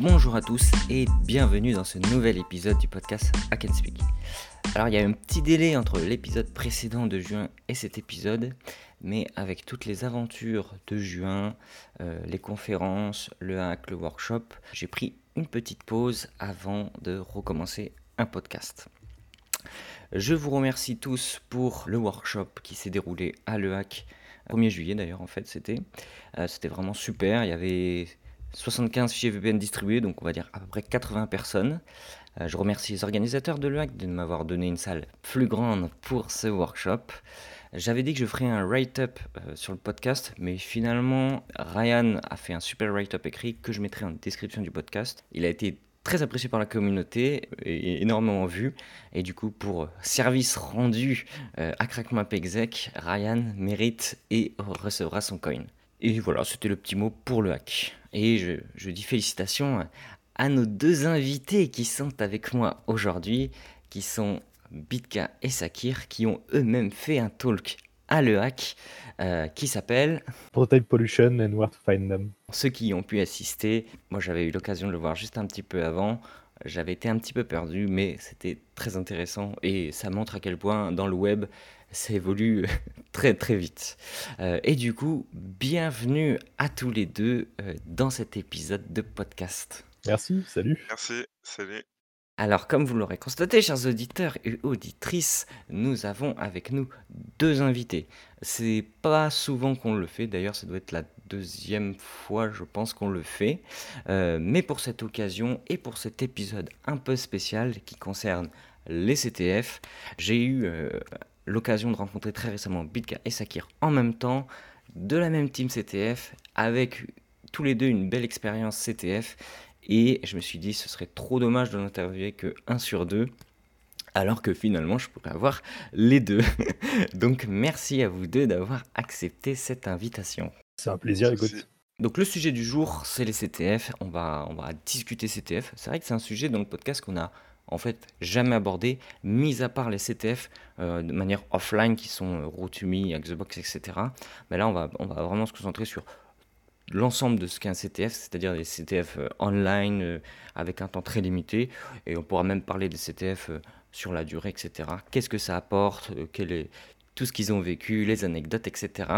Bonjour à tous et bienvenue dans ce nouvel épisode du podcast Can Speak. Alors il y a un petit délai entre l'épisode précédent de juin et cet épisode, mais avec toutes les aventures de juin, euh, les conférences, le hack, le workshop, j'ai pris une petite pause avant de recommencer un podcast. Je vous remercie tous pour le workshop qui s'est déroulé à Le Hack, 1er juillet d'ailleurs en fait c'était. Euh, c'était vraiment super, il y avait 75 fichiers VPN distribués, donc on va dire à peu près 80 personnes. Euh, je remercie les organisateurs de Le Hack de m'avoir donné une salle plus grande pour ce workshop. J'avais dit que je ferais un write-up euh, sur le podcast, mais finalement Ryan a fait un super write-up écrit que je mettrai en description du podcast. Il a été très apprécié par la communauté et énormément vu. Et du coup, pour service rendu euh, à CrackMap Exec, Ryan mérite et recevra son coin. Et voilà, c'était le petit mot pour le hack. Et je, je dis félicitations à nos deux invités qui sont avec moi aujourd'hui, qui sont Bitka et Sakir, qui ont eux-mêmes fait un talk à Le Hack euh, qui s'appelle Prototype Pollution and Where to Find Them. Ceux qui y ont pu assister, moi j'avais eu l'occasion de le voir juste un petit peu avant. J'avais été un petit peu perdu, mais c'était très intéressant et ça montre à quel point dans le web ça évolue très très vite. Euh, et du coup, bienvenue à tous les deux euh, dans cet épisode de podcast. Merci, salut. Merci, salut. Alors, comme vous l'aurez constaté, chers auditeurs et auditrices, nous avons avec nous deux invités. C'est pas souvent qu'on le fait, d'ailleurs, ça doit être la deuxième fois, je pense, qu'on le fait. Euh, mais pour cette occasion et pour cet épisode un peu spécial qui concerne les CTF, j'ai eu euh, l'occasion de rencontrer très récemment Bitka et Sakir en même temps, de la même team CTF, avec tous les deux une belle expérience CTF et je me suis dit, ce serait trop dommage de n'interviewer que 1 sur 2, alors que finalement, je pourrais avoir les deux. Donc, merci à vous deux d'avoir accepté cette invitation. C'est un plaisir, écoute. Donc le sujet du jour, c'est les CTF. On va, on va discuter CTF. C'est vrai que c'est un sujet dans le podcast qu'on a en fait jamais abordé, mis à part les CTF euh, de manière offline qui sont euh, Route2Me, Xbox, etc. Mais là, on va, vraiment se concentrer sur l'ensemble de ce qu'est un CTF, c'est-à-dire des CTF euh, online avec un temps très limité, et on pourra même parler des CTF sur la durée, etc. Qu'est-ce que ça apporte quel est, tout ce qu'ils ont vécu, les anecdotes, etc.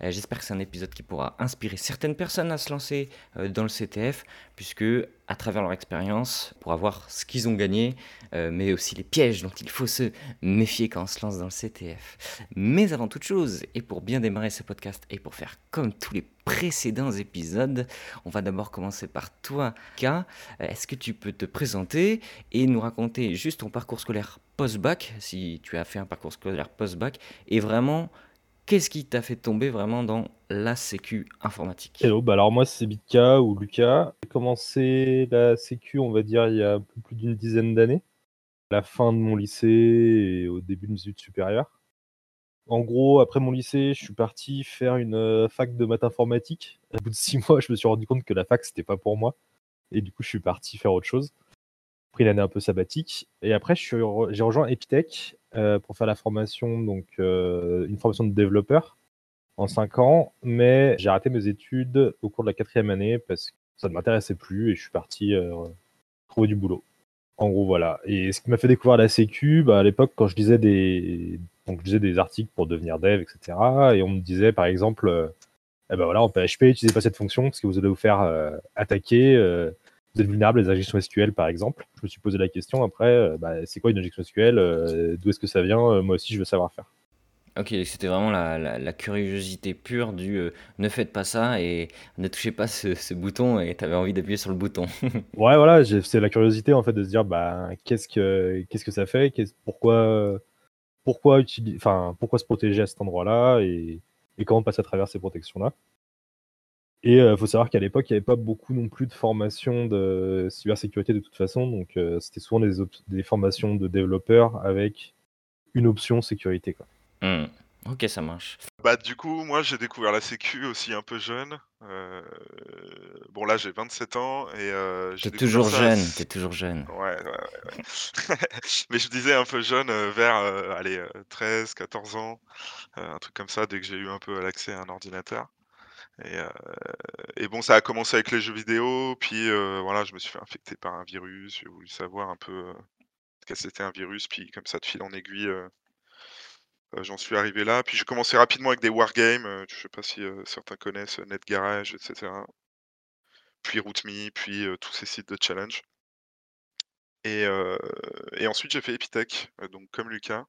J'espère que c'est un épisode qui pourra inspirer certaines personnes à se lancer dans le CTF, puisque à travers leur expérience, pour avoir ce qu'ils ont gagné, mais aussi les pièges dont il faut se méfier quand on se lance dans le CTF. Mais avant toute chose, et pour bien démarrer ce podcast, et pour faire comme tous les précédents épisodes. On va d'abord commencer par toi, K. Est-ce que tu peux te présenter et nous raconter juste ton parcours scolaire post-bac, si tu as fait un parcours scolaire post-bac, et vraiment, qu'est-ce qui t'a fait tomber vraiment dans la sécu informatique? Hello, bah alors moi c'est Bitka ou Lucas. J'ai commencé la sécu, on va dire, il y a plus d'une dizaine d'années, la fin de mon lycée et au début de mes études supérieures. En gros, après mon lycée, je suis parti faire une euh, fac de maths informatique. Au bout de six mois, je me suis rendu compte que la fac, c'était pas pour moi. Et du coup, je suis parti faire autre chose. Pris l'année un peu sabbatique. Et après, j'ai rejoint Epitech pour faire la formation, donc euh, une formation de développeur en cinq ans. Mais j'ai arrêté mes études au cours de la quatrième année parce que ça ne m'intéressait plus et je suis parti trouver du boulot. En gros, voilà. Et ce qui m'a fait découvrir la sécu, bah, à l'époque, quand je lisais des, donc, je lisais des articles pour devenir dev, etc. Et on me disait, par exemple, euh, eh ben voilà, en PHP, n'utilisez pas cette fonction parce que vous allez vous faire euh, attaquer. Euh, vous êtes vulnérable à les injections SQL, par exemple. Je me suis posé la question après, bah, c'est quoi une injection SQL D'où est-ce que ça vient Moi aussi, je veux savoir faire. Ok, c'était vraiment la, curiosité pure du ne faites pas ça et ne touchez pas ce, bouton et tu avais envie d'appuyer sur le bouton. ouais, voilà, c'est la curiosité en fait de se dire bah, qu'est-ce que qu'est-ce que ça fait, pourquoi pourquoi, utiliser, enfin, pourquoi se protéger à cet endroit-là et, comment passer à travers ces protections-là. Et il euh, faut savoir qu'à l'époque, il n'y avait pas beaucoup non plus de formation de cybersécurité de toute façon. Donc, euh, c'était souvent des, des, formations de développeurs avec une option sécurité. Quoi. Mmh. Ok, ça marche. Bah, du coup, moi, j'ai découvert la sécu aussi un peu jeune. Euh, bon, là, j'ai 27 ans et euh, T'es toujours jeune, t'es toujours jeune. Ouais, ouais, ouais. Mais je disais un peu jeune, euh, vers, allez, 13, 14 ans, un truc comme ça, dès que j'ai eu un peu l'accès à un ordinateur. Et, euh, et bon, ça a commencé avec les jeux vidéo, puis euh, voilà, je me suis fait infecter par un virus. J'ai voulu savoir un peu euh, ce que c'était un virus, puis comme ça, de fil en aiguille, euh, j'en suis arrivé là. Puis j'ai commencé rapidement avec des wargames. je sais pas si certains connaissent NetGarage, etc. Puis RootMe, puis tous ces sites de challenge. Et, et ensuite, j'ai fait Epitech, donc comme Lucas.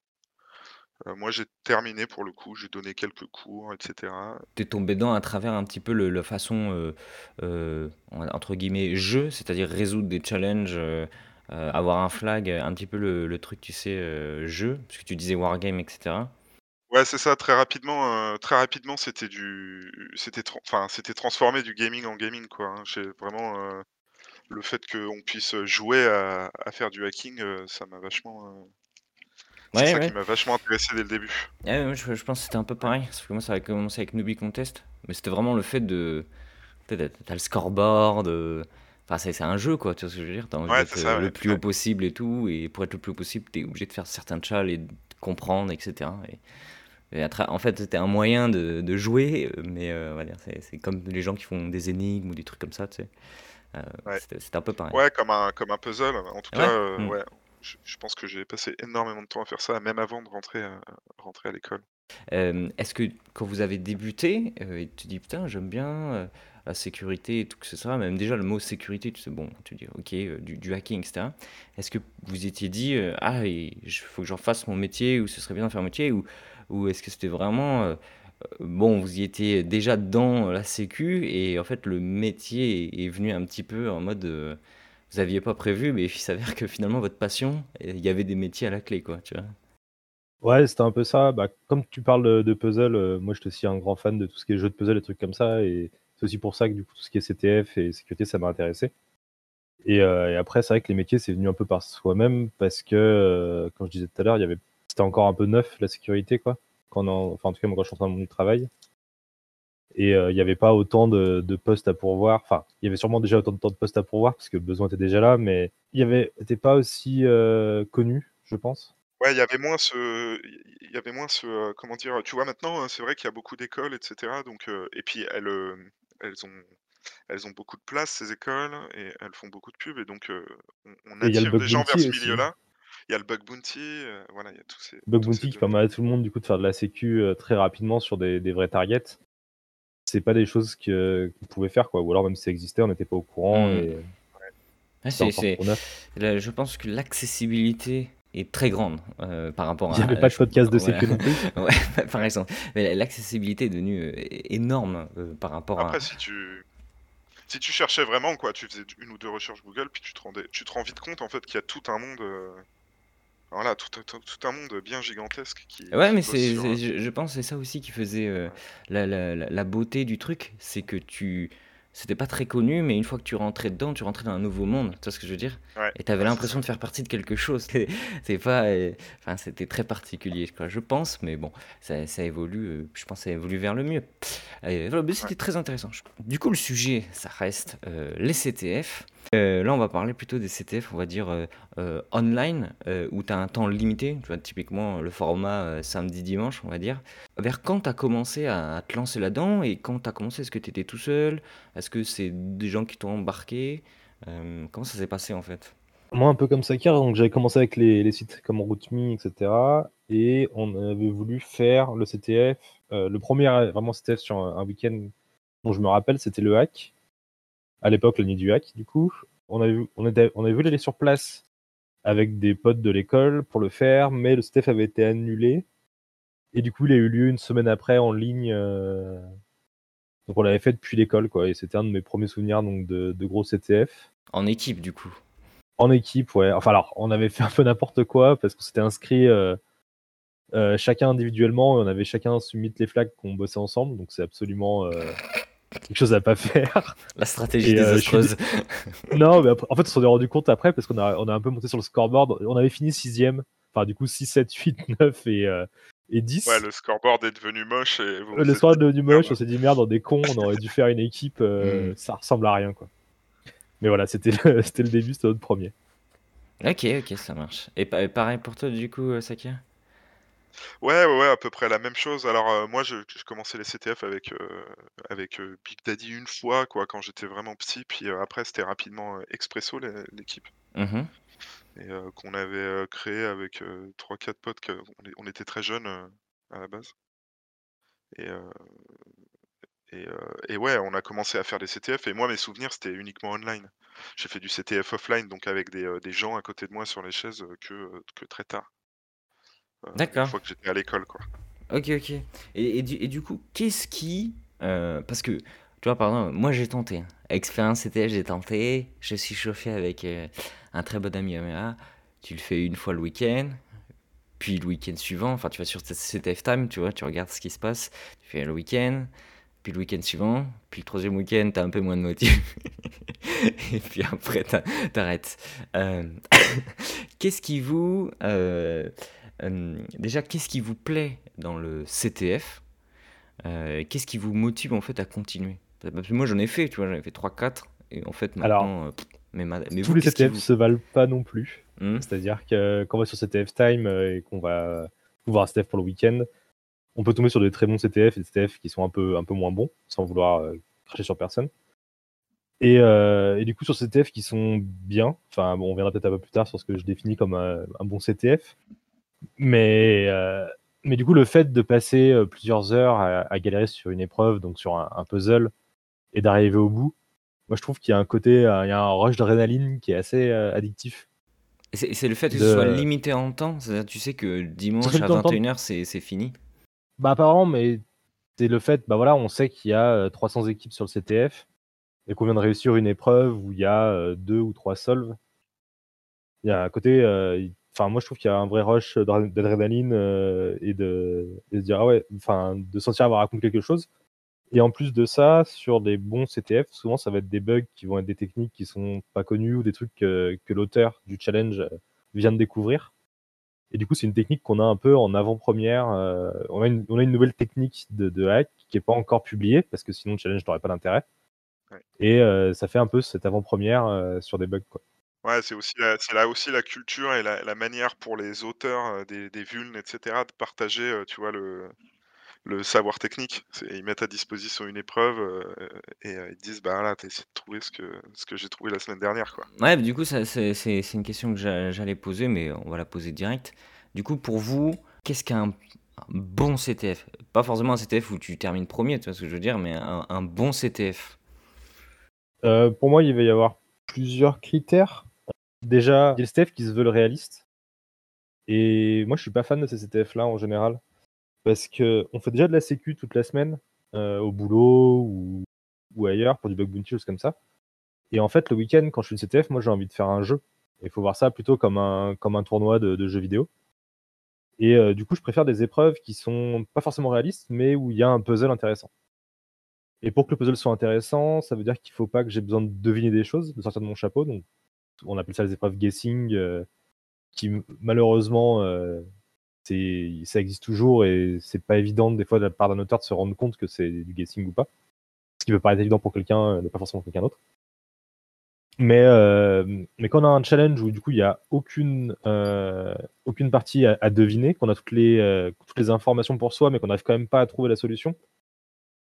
Euh, moi, j'ai terminé pour le coup, j'ai donné quelques cours, etc. T'es tombé dedans à travers un petit peu le, la façon, euh, euh, entre guillemets, jeu, c'est-à-dire résoudre des challenges, avoir un flag, un petit peu le, le truc, tu sais, jeu, parce que tu disais wargame, etc. Ouais, c'est ça, très rapidement, très rapidement, c'était du c'était enfin, c'était transformé du gaming en gaming, quoi, hein. J'ai vraiment, le fait qu'on puisse, jouer à à faire du hacking, ça m'a vachement, c'est Ouais, ça qui m'a vachement intéressé dès le début. Ouais, ouais, je, je pense que c'était un peu pareil, parce que moi ça avait commencé avec Newbie Contest, mais c'était vraiment le fait de... T'as le scoreboard, euh, enfin c'est un jeu quoi, tu vois ce que je veux dire, t'as envie d'être le ouais, plus haut possible et tout, et pour être le plus haut possible, t'es obligé de faire certains chals et de comprendre, etc. Et, et en fait c'était un moyen de, de jouer, mais euh, on va dire, c'est comme les gens qui font des énigmes ou des trucs comme ça, tu sais. Euh, Ouais. c'était un peu pareil. Ouais, comme un comme un puzzle. En tout cas, mm. ouais, je pense que j'ai passé énormément de temps à faire ça, même avant de rentrer, rentrer à l'école. Euh, Est-ce que quand vous avez débuté, euh, tu te dis putain j'aime bien euh, la sécurité et tout que ce soit, même déjà le mot sécurité, tu sais bon, tu dis ok euh, du, hacking etc. Est-ce que vous étiez dit euh, ah il faut que j'en fasse mon métier ou ce serait bien d'en faire un métier ou ou est-ce que c'était vraiment euh, euh, bon vous y étiez déjà dans la sécu et en fait le métier est, venu un petit peu en mode euh, vous aviez pas prévu mais il s'avère que finalement votre passion il y avait des métiers à la clé quoi tu vois. Ouais, c'était un peu ça. Bah, comme tu parles de, puzzle, euh, moi je suis aussi un grand fan de tout ce qui est jeux de puzzle et trucs comme ça. Et c'est aussi pour ça que du coup tout ce qui est CTF et sécurité, ça m'a intéressé. Et, euh, et après, c'est vrai que les métiers, c'est venu un peu par soi-même parce que, euh, comme je disais tout à l'heure, il y avait, c'était encore un peu neuf la sécurité, quoi. En- enfin, en tout cas, moi, quand je suis en train de mon travail. Et euh, il n'y avait pas autant de, de postes à pourvoir. Enfin, il y avait sûrement déjà autant de, de postes à pourvoir parce que le besoin était déjà là, mais il avait, était pas aussi euh, connu, je pense. Ouais, il y avait moins ce il y avait moins ce, heu, comment dire? Tu vois, maintenant, heu, c'est vrai qu'il y a beaucoup d'écoles et cetera donc et puis elles, elles ont elles ont beaucoup de place ces écoles et elles font beaucoup de pub et donc on on attire des gens vers ce milieu-là. Il y a le bug bounty, voilà, il y a tous ces Bug tous ces bounty qui permet à tout le monde du coup de faire de la sécu euh, très rapidement sur des, des vrais targets. C'est pas des choses que qu'on pouvait faire quoi, ou alors même si ça existait, on n'était pas au courant Mm. et Ouais, c'était c'est, encore c'est, trop neuf. là, je pense que l'accessibilité est très grande euh, par rapport Il n'y à. avait pas de podcast de voilà. sécu non plus. Ouais, par exemple. Mais l'accessibilité est devenue euh, énorme euh, par rapport à. Après si tu si tu cherchais vraiment quoi, tu faisais une ou 2 recherches Google puis tu te rendais tu te rends vite compte en fait qu'il y a tout un monde, voilà, tout un tout tout un monde bien gigantesque qui Ouais, mais c'est, sur, heu je, je pense que c'est ça aussi qui faisait euh, la, la, la, la beauté du truc. C'est que tu. C'était pas très connu, mais une fois que tu rentrais dedans, tu rentrais dans un nouveau monde. Tu vois ce que je veux dire? Ouais, Et t'avais ouais, c'est l'impression de faire partie de quelque chose. C'est pas. euh, Enfin, c'était très particulier, quoi, je pense, mais bon, ça, ça évolue. euh, Je pense que ça évolue vers le mieux. Voilà, mais c'était très intéressant. Du coup, le sujet, ça reste euh, les CTF. Euh, là, on va parler plutôt des CTF, on va dire euh, euh, online, où tu as un temps limité. Tu vois, typiquement le format samedi-dimanche, on va dire. Vers quand tu as commencé à, te lancer là-dedans et quand tu as commencé, est-ce que tu étais tout seul? Est-ce que c'est des gens qui t'ont embarqué? Comment ça s'est passé en fait? Moi un peu comme Sakir, donc j'avais commencé avec les, les sites comme RootMe, etc. Et on avait voulu faire le CTF. le premier vraiment CTF sur un, un week-end dont je me rappelle, c'était le hack. À l'époque, la nuit du hack, du coup. On avait, on était, on avait voulu aller sur place avec des potes de l'école pour le faire, mais le CTF avait été annulé. Et du coup, il a eu lieu une semaine après en ligne. euh, Donc on l'avait fait depuis l'école, quoi. Et c'était un de mes premiers souvenirs donc, de, de gros CTF. En équipe, du coup. En équipe, ouais. Enfin, alors, on avait fait un peu n'importe quoi parce qu'on s'était inscrit euh, euh, chacun individuellement et on avait chacun soumis les flags qu'on bossait ensemble. Donc, c'est absolument quelque chose à pas faire. La stratégie Et, euh, suis désastreuse. non, mais après- en fait, on s'en est rendu compte après parce qu'on a, on a un peu monté sur le scoreboard. On avait fini sixième. Enfin, du coup, 6, 7, 8, 9 et, euh, et 10. Ouais, le scoreboard est devenu moche et vous Euh, Le dit: est devenu moche, «Merde». on s'est dit merde, on est con, on aurait dû faire une équipe, euh, Mm. ça ressemble à rien quoi. Mais voilà, c'était le, c'était le début, c'était notre premier. Ok, ok, ça marche. Et pa- pareil pour toi, du coup, Sakia? Ouais, ouais, ouais, à peu près la même chose. Alors, heu, moi, je je commençais les CTF avec, heu, avec, heu, Big Daddy une fois, quoi, quand j'étais vraiment petit, puis, après c'était rapidement, Expresso l'é l'équipe Mmh et qu'on avait, créé avec, heu, 3-4 potes on était très jeunes, à la base et ouais, on a commencé à faire des CTF et moi, mes souvenirs, c'était uniquement online. J'ai fait du CTF offline, donc avec des, gens à côté de moi sur les chaises, que très tard. Une D'accord. fois que j'étais à l'école, quoi. OK, OK. Et et du et du coup, qu'est-ce qui, heu, parce que, tu vois, par exemple, moi j'ai tenté. Expérience CTF, j'ai tenté, je suis chauffé avec, heu, un très bon ami à moi. Tu le fais une fois le week-end, puis le week-end suivant, enfin, tu vas sur CTF Time, tu vois? Tu regardes ce qui se passe, tu fais le week-end, puis le week-end suivant, puis le troisième week-end, tu as un peu moins de motif et puis après tu arrêtes. qu'est-ce qui vous, heu, hem, déjà, qu'est-ce qui vous plaît dans le CTF? Heu, qu'est-ce qui vous motive, en fait, à continuer? Parce que moi j'en ai fait, tu vois? J'en ai fait 3-4 et en fait maintenant, heu, mais ma mais tous vous, les CTF vous se valent pas non plus. mmh? C'est-à-dire que quand on va sur CTF Time euh, et qu'on va voir un CTF pour le week-end, on peut tomber sur des très bons CTF et des CTF qui sont un peu, un peu moins bons, sans vouloir euh, cracher sur personne. Et, euh, et du coup, sur CTF qui sont bien, enfin, bon, on verra peut-être un peu plus tard sur ce que je définis comme un, un bon CTF. Mais, euh, mais du coup, le fait de passer euh, plusieurs heures à, à galérer sur une épreuve, donc sur un, un puzzle, et d'arriver au bout, moi je trouve qu'il y a un côté, euh, il y a un rush d'adrénaline qui est assez addictif. Et c'est le fait que ce soit De... limité en temps? C'est-à-dire, tu sais que dimanche à temps de temps- 21:00, c'est fini? Bah apparemment, mais c'est le fait, bah voilà, on sait qu'il y a euh, 300 équipes sur le CTF et qu'on vient de réussir une épreuve où il y a deux ou trois solves. Il y a un côté, enfin moi je trouve qu'il y a un vrai rush d'adr- d'adrénaline euh, et de, de se dire ah ouais, enfin de sentir avoir raconté quelque chose. Et en plus de ça, sur des bons CTF, souvent ça va être des bugs qui vont être des techniques qui sont pas connues ou des trucs que, que l'auteur du challenge euh, vient de découvrir. Et du coup, c'est une technique qu'on a un peu en avant-première. euh, on, a une, on a une nouvelle technique de, de hack qui n'est pas encore publiée parce que sinon le challenge n'aurait pas d'intérêt. Ouais. Et euh, ça fait un peu cette avant-première euh, sur des bugs. Quoi. Ouais, c'est aussi la c'est là aussi la culture et la la manière pour les auteurs, heu, des des vulnes et cetera de partager, heu, tu vois, le le savoir technique. C'est ils mettent à disposition une épreuve, heu et heu, ils disent: «Bah, là, tu essayé de trouver ce que ce que j'ai trouvé la semaine dernière, quoi». Ouais, bah, du coup, ça c'est c'est c'est une question que j'a j'allais poser, mais on va la poser direct. Du coup, pour vous, qu'est-ce qu'un un bon CTF? Pas forcément un CTF où tu termines premier, tu vois ce que je veux dire? Mais un un bon CTF. Euh, pour moi, il va y avoir plusieurs critères. Déjà, les CTF qui se veulent réalistes. Et moi, je suis pas fan de ces CTF-là en général. Parce que on fait déjà de la sécu toute la semaine, euh, au boulot ou, ailleurs, pour du bug bounty, choses comme ça. Et en fait, le week-end, quand je suis une CTF, moi j'ai envie de faire un jeu. Il faut voir ça plutôt comme un, tournoi de, jeux vidéo. Et euh, du coup, je préfère des épreuves qui sont pas forcément réalistes, mais où il y a un puzzle intéressant. Et pour que le puzzle soit intéressant, ça veut dire qu'il faut pas que j'ai besoin de deviner des choses, de sortir de mon chapeau. On appelle ça les épreuves guessing, euh, qui malheureusement, euh, ça existe toujours et c'est pas évident des fois de la part d'un auteur de se rendre compte que c'est du guessing ou pas. Ce qui peut paraître évident pour quelqu'un, euh, n'est pas forcément pour quelqu'un d'autre. Mais, mais quand on a un challenge où du coup il n'y a aucune, partie à, deviner, qu'on a toutes les, informations pour soi, mais qu'on n'arrive quand même pas à trouver la solution,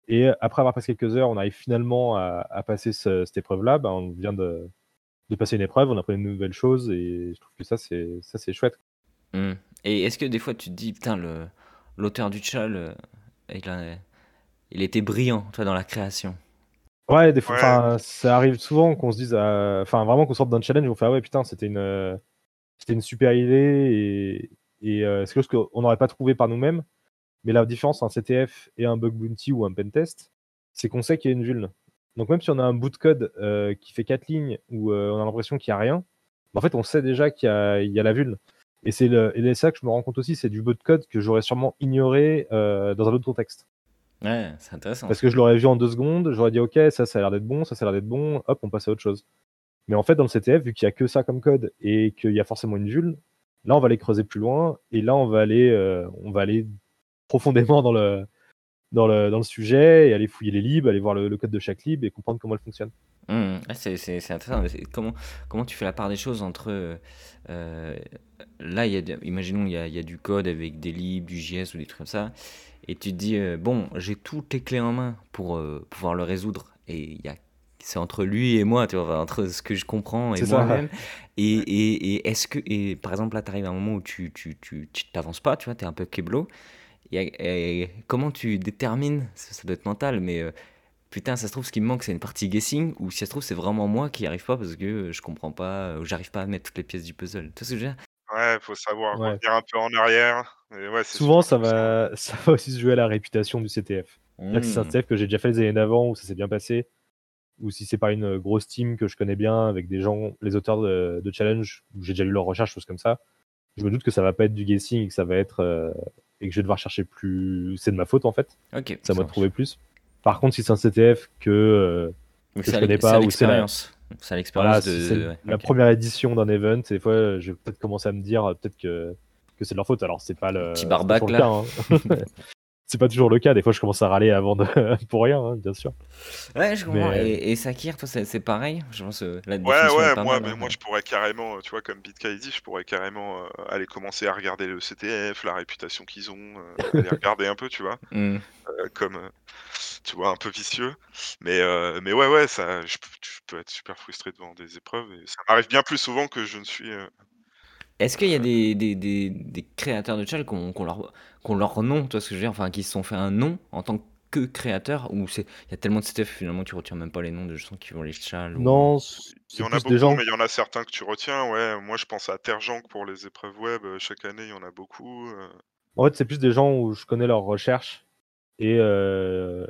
et après avoir passé quelques heures, on arrive finalement à, passer ce- cette épreuve-là, ben, on vient de, de passer une épreuve, on apprend une nouvelle chose, et je trouve que ça c'est, ça, c'est chouette. Mmh. Et est-ce que des fois tu te dis: «Putain, le l'auteur du tchal, heu, il a il était brillant, tu vois, dans la création»? Ouais, des fois, Ouais. ça arrive souvent qu'on se dise, euh, enfin, vraiment qu'on sorte d'un challenge et on fait, ah ouais, putain, c'était une, euh, c'était une super idée et, et euh, c'est quelque chose qu'on n'aurait pas trouvé par nous-mêmes. Mais la différence entre un CTF et un bug bounty ou un pentest, c'est qu'on sait qu'il y a une vulne. Donc même si on a un bout de code euh, qui fait quatre lignes où euh, on a l'impression qu'il n'y a rien, en fait, on sait déjà qu'il y a, il y a la vulne. Et c'est ça que je me rends compte aussi, c'est du bout de code que j'aurais sûrement ignoré euh, dans un autre contexte. Ouais, c'est intéressant. Parce que je l'aurais vu en deux secondes, j'aurais dit ok, ça, ça a l'air d'être bon, ça, ça a l'air d'être bon, hop, on passe à autre chose. Mais en fait, dans le CTF, vu qu'il y a que ça comme code et qu'il y a forcément une vulne, là, on va aller creuser plus loin et là, on va aller, on va aller profondément dans le, dans le, dans le sujet et aller fouiller les libs, aller voir le, le code de chaque lib et comprendre comment elle fonctionne. Mmh. c'est intéressant. comment comment tu fais la part des choses entre, euh, là, y a imaginons, il y a y a du code avec des libs, du JS ou des trucs comme ça et tu te dis, euh, «Bon, j'ai toutes les clés en main pour, euh, pouvoir le résoudre» et c'est entre lui et moi, tu vois? entre ce que je comprends et moi-même et et et est-ce que et par exemple, là, tu arrives à un moment où tu tu tu tu t'avances pas, tu vois? Tu es un peu keblo et comment tu détermines ça doit être mental mais putain, ça se trouve, ce qui me manque, c'est une partie guessing, ou si ça se trouve, c'est vraiment moi qui n'y arrive pas parce que je comprends pas, ou j'arrive pas à mettre toutes les pièces du puzzle. Tu vois ce que je veux dire? Ouais, faut savoir revenir un peu en arrière. ouais, Souvent, ça va, ça va aussi se jouer à la réputation du CTF. Si c'est un CTF que j'ai déjà fait les années d'avant, où ça s'est bien passé, ou si c'est pas une grosse team que je connais bien, avec des gens, les auteurs de, challenge, où j'ai déjà lu leurs recherches, choses comme ça, je me doute que ça va pas être du guessing et que ça va être. Euh, et que je vais devoir chercher plus. C'est de ma faute en fait. Ok. ça m'a trouvé plus. Par contre, si c'est un CTF que, euh, que je connais pas, ou c'est l'expérience. C'est l'expérience de. la première édition d'un event, des fois, je vais peut-être commencer à me dire peut-être que, que c'est de leur faute. Alors, c'est pas le. Petit barbac là. Hein. c'est pas toujours le cas. Des fois, je commence à râler avant de... pour rien, hein, bien sûr. Ouais, je comprends. Et, et, Sakir, toi, c'est pareil? Je pense euh, la Ouais, ouais, moi, mais hein. moi, je pourrais carrément, tu vois, comme BitKay dit, je pourrais carrément euh, aller commencer à regarder le CTF, la réputation qu'ils ont, euh, aller regarder un peu, tu vois, mmh. comme, tu vois, un peu vicieux. Mais, mais ouais, ouais, ça, je, peux être super frustré devant des épreuves. Et ça m'arrive bien plus souvent que je ne suis. Est-ce qu'il y a des, des, des, des créateurs de challenge qui ont, leur, leur nom, toi ce que je veux dire, enfin qui se sont fait un nom en tant que créateurs ou c'est il y a tellement de stuff finalement tu retiens même pas les noms de gens qui vont les challenge Non, il y en a beaucoup, gens... mais il y en a certains que tu retiens. Ouais, moi je pense à Terjank pour les épreuves web. Euh, chaque année, il y en a beaucoup. Euh. En fait, c'est plus des gens où je connais leurs recherches et euh,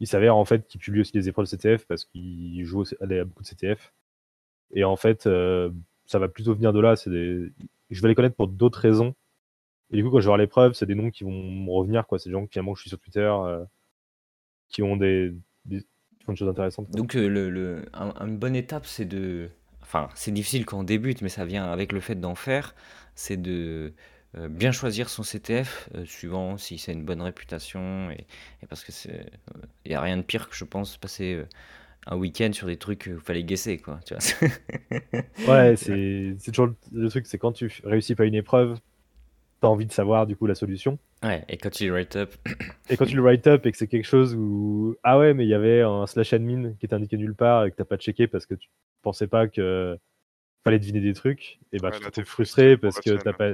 il s'avère en fait qu'ils publient aussi des épreuves de CTF parce qu'ils jouent à beaucoup de CTF. Et en fait, euh, ça va plutôt venir de là. C'est des... Je vais les connaître pour d'autres raisons. Et du coup, quand je vais voir l'épreuve, c'est des noms qui vont me revenir. Quoi. C'est des gens qui, finalement, je suis sur Twitter, euh, qui ont des, des, choses intéressantes. Donc, euh, le, le, une bonne étape, c'est de. Enfin, c'est difficile quand on débute, mais ça vient avec le fait d'en faire. C'est de euh, bien choisir son CTF, suivant si c'est une bonne réputation. Et, et parce que c'est. Il n'y a rien de pire que je pense passer un week-end sur des trucs où il fallait guesser, quoi. Tu vois ouais, c'est toujours le truc, c'est quand tu réussis pas une épreuve, t'as envie de savoir du coup la solution. Ouais, et quand tu le write up. et quand tu le write up et que c'est quelque chose où ah ouais, mais il y avait un slash admin qui était indiqué nulle part et que t'as pas checké parce que tu pensais pas que fallait deviner des trucs, et bah tu t'es frustré parce que t'as pas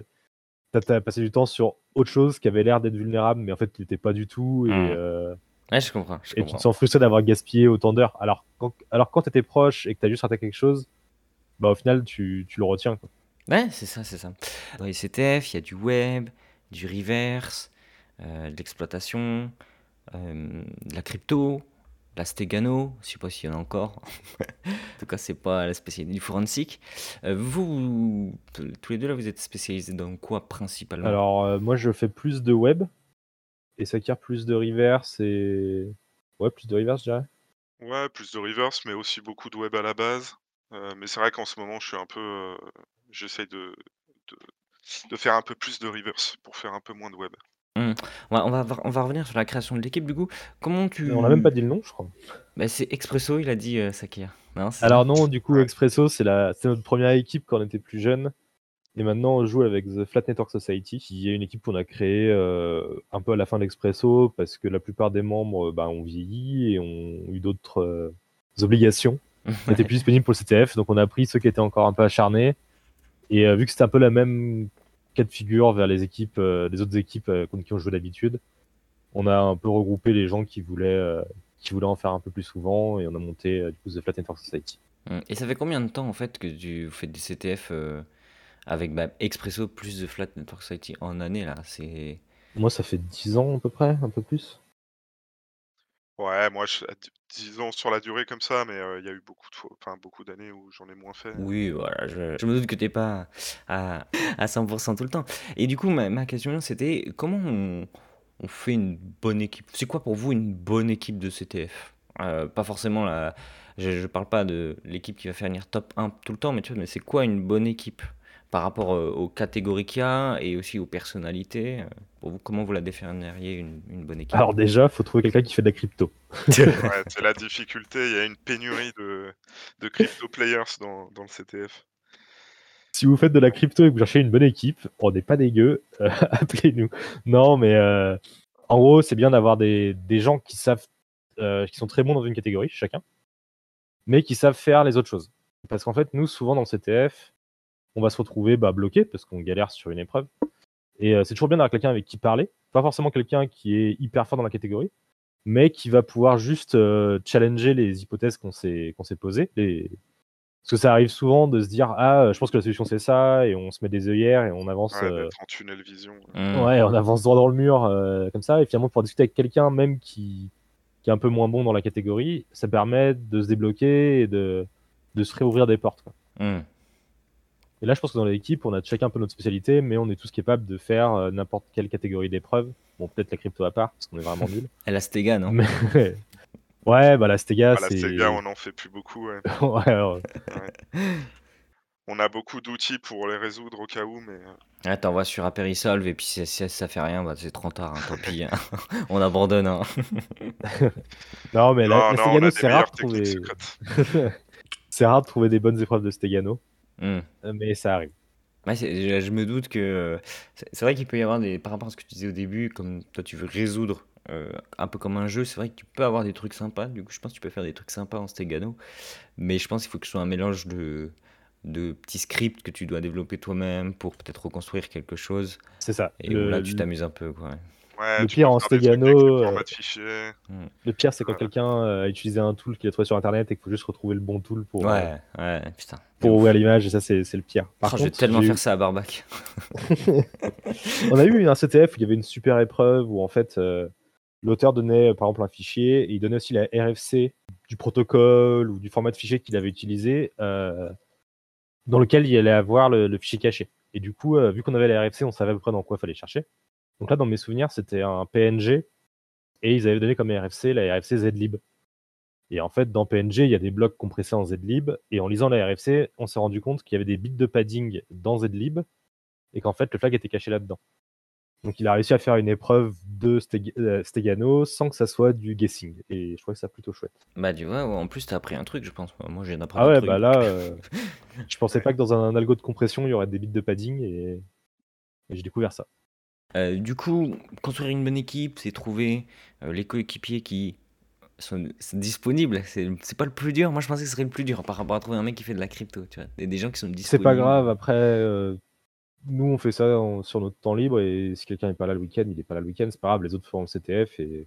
t'as passé du temps sur autre chose qui avait l'air d'être vulnérable, mais en fait, tu n'étais pas du tout. Et, mmh. euh, Ouais, je comprends. et tu te sens frustré d'avoir gaspillé autant d'heures. Alors, quand, alors quand tu étais proche et que tu as juste raté quelque chose, bah au final, tu, tu le retiens. Quoi. Ouais, c'est ça, c'est ça. Dans les CTF, il y a du web, du reverse, euh, de l'exploitation, euh, de la crypto, la stegano, je sais pas s'il y en a encore. en tout cas, c'est pas la spécialité du forensique. Euh, vous, tous les deux là, vous êtes spécialisés dans quoi principalement? Alors, moi, je fais plus de web et ça acquiert plus de reverse et. Ouais, plus de reverse, je dirais. Ouais, plus de reverse, mais aussi beaucoup de web à la base. Euh, mais c'est vrai qu'en ce moment, je suis un peu. Euh, j'essaye de, de, faire un peu plus de reverse pour faire un peu moins de web. Mmh. On, va, on, va, revenir sur la création de l'équipe du coup. Comment tu. On n'a même pas dit le nom, je crois. Bah, c'est Expresso, il a dit euh, Sakir. Alors, non, du coup, Expresso, c'est notre première équipe quand on était plus jeune. Et maintenant, on joue avec The Flat Network Society, qui est une équipe qu'on a créée euh, un peu à la fin de l'Expresso, parce que la plupart des membres bah, ont vieilli et ont eu d'autres euh, obligations. Ils n'étaient plus disponibles pour le CTF, donc on a pris ceux qui étaient encore un peu acharnés. Et euh, vu que c'était un peu la même cas de figure vers les équipes, les autres équipes contre qui on jouait d'habitude, on a un peu regroupé les gens qui voulaient, qui voulaient en faire un peu plus souvent, et on a monté du coup The Flat Network Society. Et ça fait combien de temps en fait que tu fais du CTF avec bah, Expresso plus de Flat Network Society en année là? C'est moi ça fait 10 ans à peu près, un peu plus. Ouais, moi je, 10 ans sur la durée comme ça, mais il y a eu beaucoup de enfin beaucoup d'années où j'en ai moins fait. Oui, voilà, je, me doute que t'es pas à, à 100% tout le temps. Et du coup, ma, ma question c'était comment on, on, fait une bonne équipe? C'est quoi pour vous une bonne équipe de CTF euh, Pas forcément la. Je, je parle pas de l'équipe qui va faire venir top 1 tout le temps, mais tu vois, mais c'est quoi une bonne équipe? Par rapport euh, aux catégories qu'il y a et aussi aux personnalités, euh, pour vous, comment vous la définiriez une, une bonne équipe? Alors déjà, faut trouver quelqu'un qui fait de la crypto. Ouais, c'est la difficulté. Il y a une pénurie de, de crypto players dans, dans le CTF. Si vous faites de la crypto et que vous cherchez une bonne équipe, on n'est pas dégueu, euh, appelez-nous. Non, mais euh, en gros, c'est bien d'avoir des, des gens qui savent, euh, qui sont très bons dans une catégorie, chacun, mais qui savent faire les autres choses. Parce qu'en fait, nous, souvent dans le CTF, on va se retrouver bah, bloqué parce qu'on galère sur une épreuve. Et euh, c'est toujours bien d'avoir quelqu'un avec qui parler. Pas forcément quelqu'un qui est hyper fort dans la catégorie, mais qui va pouvoir juste euh, challenger les hypothèses qu'on s'est qu'on s'est posées. Les... Parce que ça arrive souvent de se dire Ah, je pense que la solution c'est ça, et on se met des œillères et on avance. Ouais, euh, en tunnel vision. Hmm. Ouais, on avance droit dans le mur euh, comme ça, et finalement pour discuter avec quelqu'un même qui, qui est un peu moins bon dans la catégorie, ça permet de se débloquer et de, de se réouvrir des portes. quoi. Hmm. Et là, je pense que dans l'équipe, on a chacun un peu notre spécialité, mais on est tous capables de faire euh, n'importe quelle catégorie d'épreuve. Bon, peut-être la crypto à part, parce qu'on est vraiment nul. Et la Stega, non? Mais- ouais, bah la Stega, Voilà, c'est. ces gars, on n'en fait plus beaucoup. ouais. ouais, ouais. On a beaucoup d'outils pour les résoudre au cas où, mais Ouais, t'envoies sur Aperisolve et puis si, si ça fait rien, bah, c'est trop tard, hein, tant pis. hein. on abandonne. hein. Non, mais la, non, la Stegano, c'est rare, de trouver... c'est rare de trouver des bonnes épreuves de Stegano, Hmm. euh, mais ça arrive. Ouais, c'est- je, je me doute que euh, c'est vrai qu'il peut y avoir des par rapport à ce que tu disais au début, comme toi tu veux résoudre euh, un peu comme un jeu, c'est vrai que tu peux avoir des trucs sympas. Du coup, je pense que tu peux faire des trucs sympas en Stegano, mais je pense qu'il faut que ce soit un mélange de de petits scripts que tu dois développer toi-même pour peut-être reconstruire quelque chose. C'est ça. Et Le- là, tu t'amuses un peu, quoi. Ouais, Le pire en Stegano, le euh, fichier. Le pire, c'est quand Voilà. quelqu'un euh, a utilisé un tool qu'il a trouvé sur internet et qu'il faut juste retrouver le bon tool pour, euh, Ouais, ouais, putain. pour ouvrir l'image, et ça, c'est c'est le pire. Par Oh, je vais contre, tellement eu- faire ça à Barbac. on a eu un CTF où il y avait une super épreuve où en fait euh, l'auteur donnait euh, par exemple un fichier et il donnait aussi la RFC du protocole ou du format de fichier qu'il avait utilisé euh, dans lequel il allait avoir le, le fichier caché. Et du coup, euh, vu qu'on avait la RFC, on savait à peu près dans quoi il fallait chercher. Donc là, dans mes souvenirs, c'était un PNG et ils avaient donné comme RFC la RFC zlib. Et en fait, dans PNG, il y a des blocs compressés en zlib et en lisant la RFC, on s'est rendu compte qu'il y avait des bits de padding dans zlib et qu'en fait, le flag était caché là-dedans. Donc il a réussi à faire une épreuve de Steg- euh, Stegano sans que ça soit du guessing. Et je trouvais ça plutôt chouette. Bah, tu vois, en plus, t'as appris un truc, je pense. Moi, j'ai d'apprendre Ah un ouais, truc. bah là, euh, je pensais pas que dans un algo de compression, il y aurait des bits de padding et, et j'ai découvert ça. Euh, du coup, construire une bonne équipe, c'est trouver euh, les coéquipiers qui sont, sont disponibles. C'est c'est pas le plus dur. Moi, je pensais que ce serait le plus dur par rapport à trouver un mec qui fait de la crypto. Tu vois, des, des gens qui sont C'est disponibles. pas grave, après, euh, nous on fait ça en- sur notre temps libre et si quelqu'un n'est pas là le week-end, il est pas là le week-end, c'est pas grave, les autres font le CTF et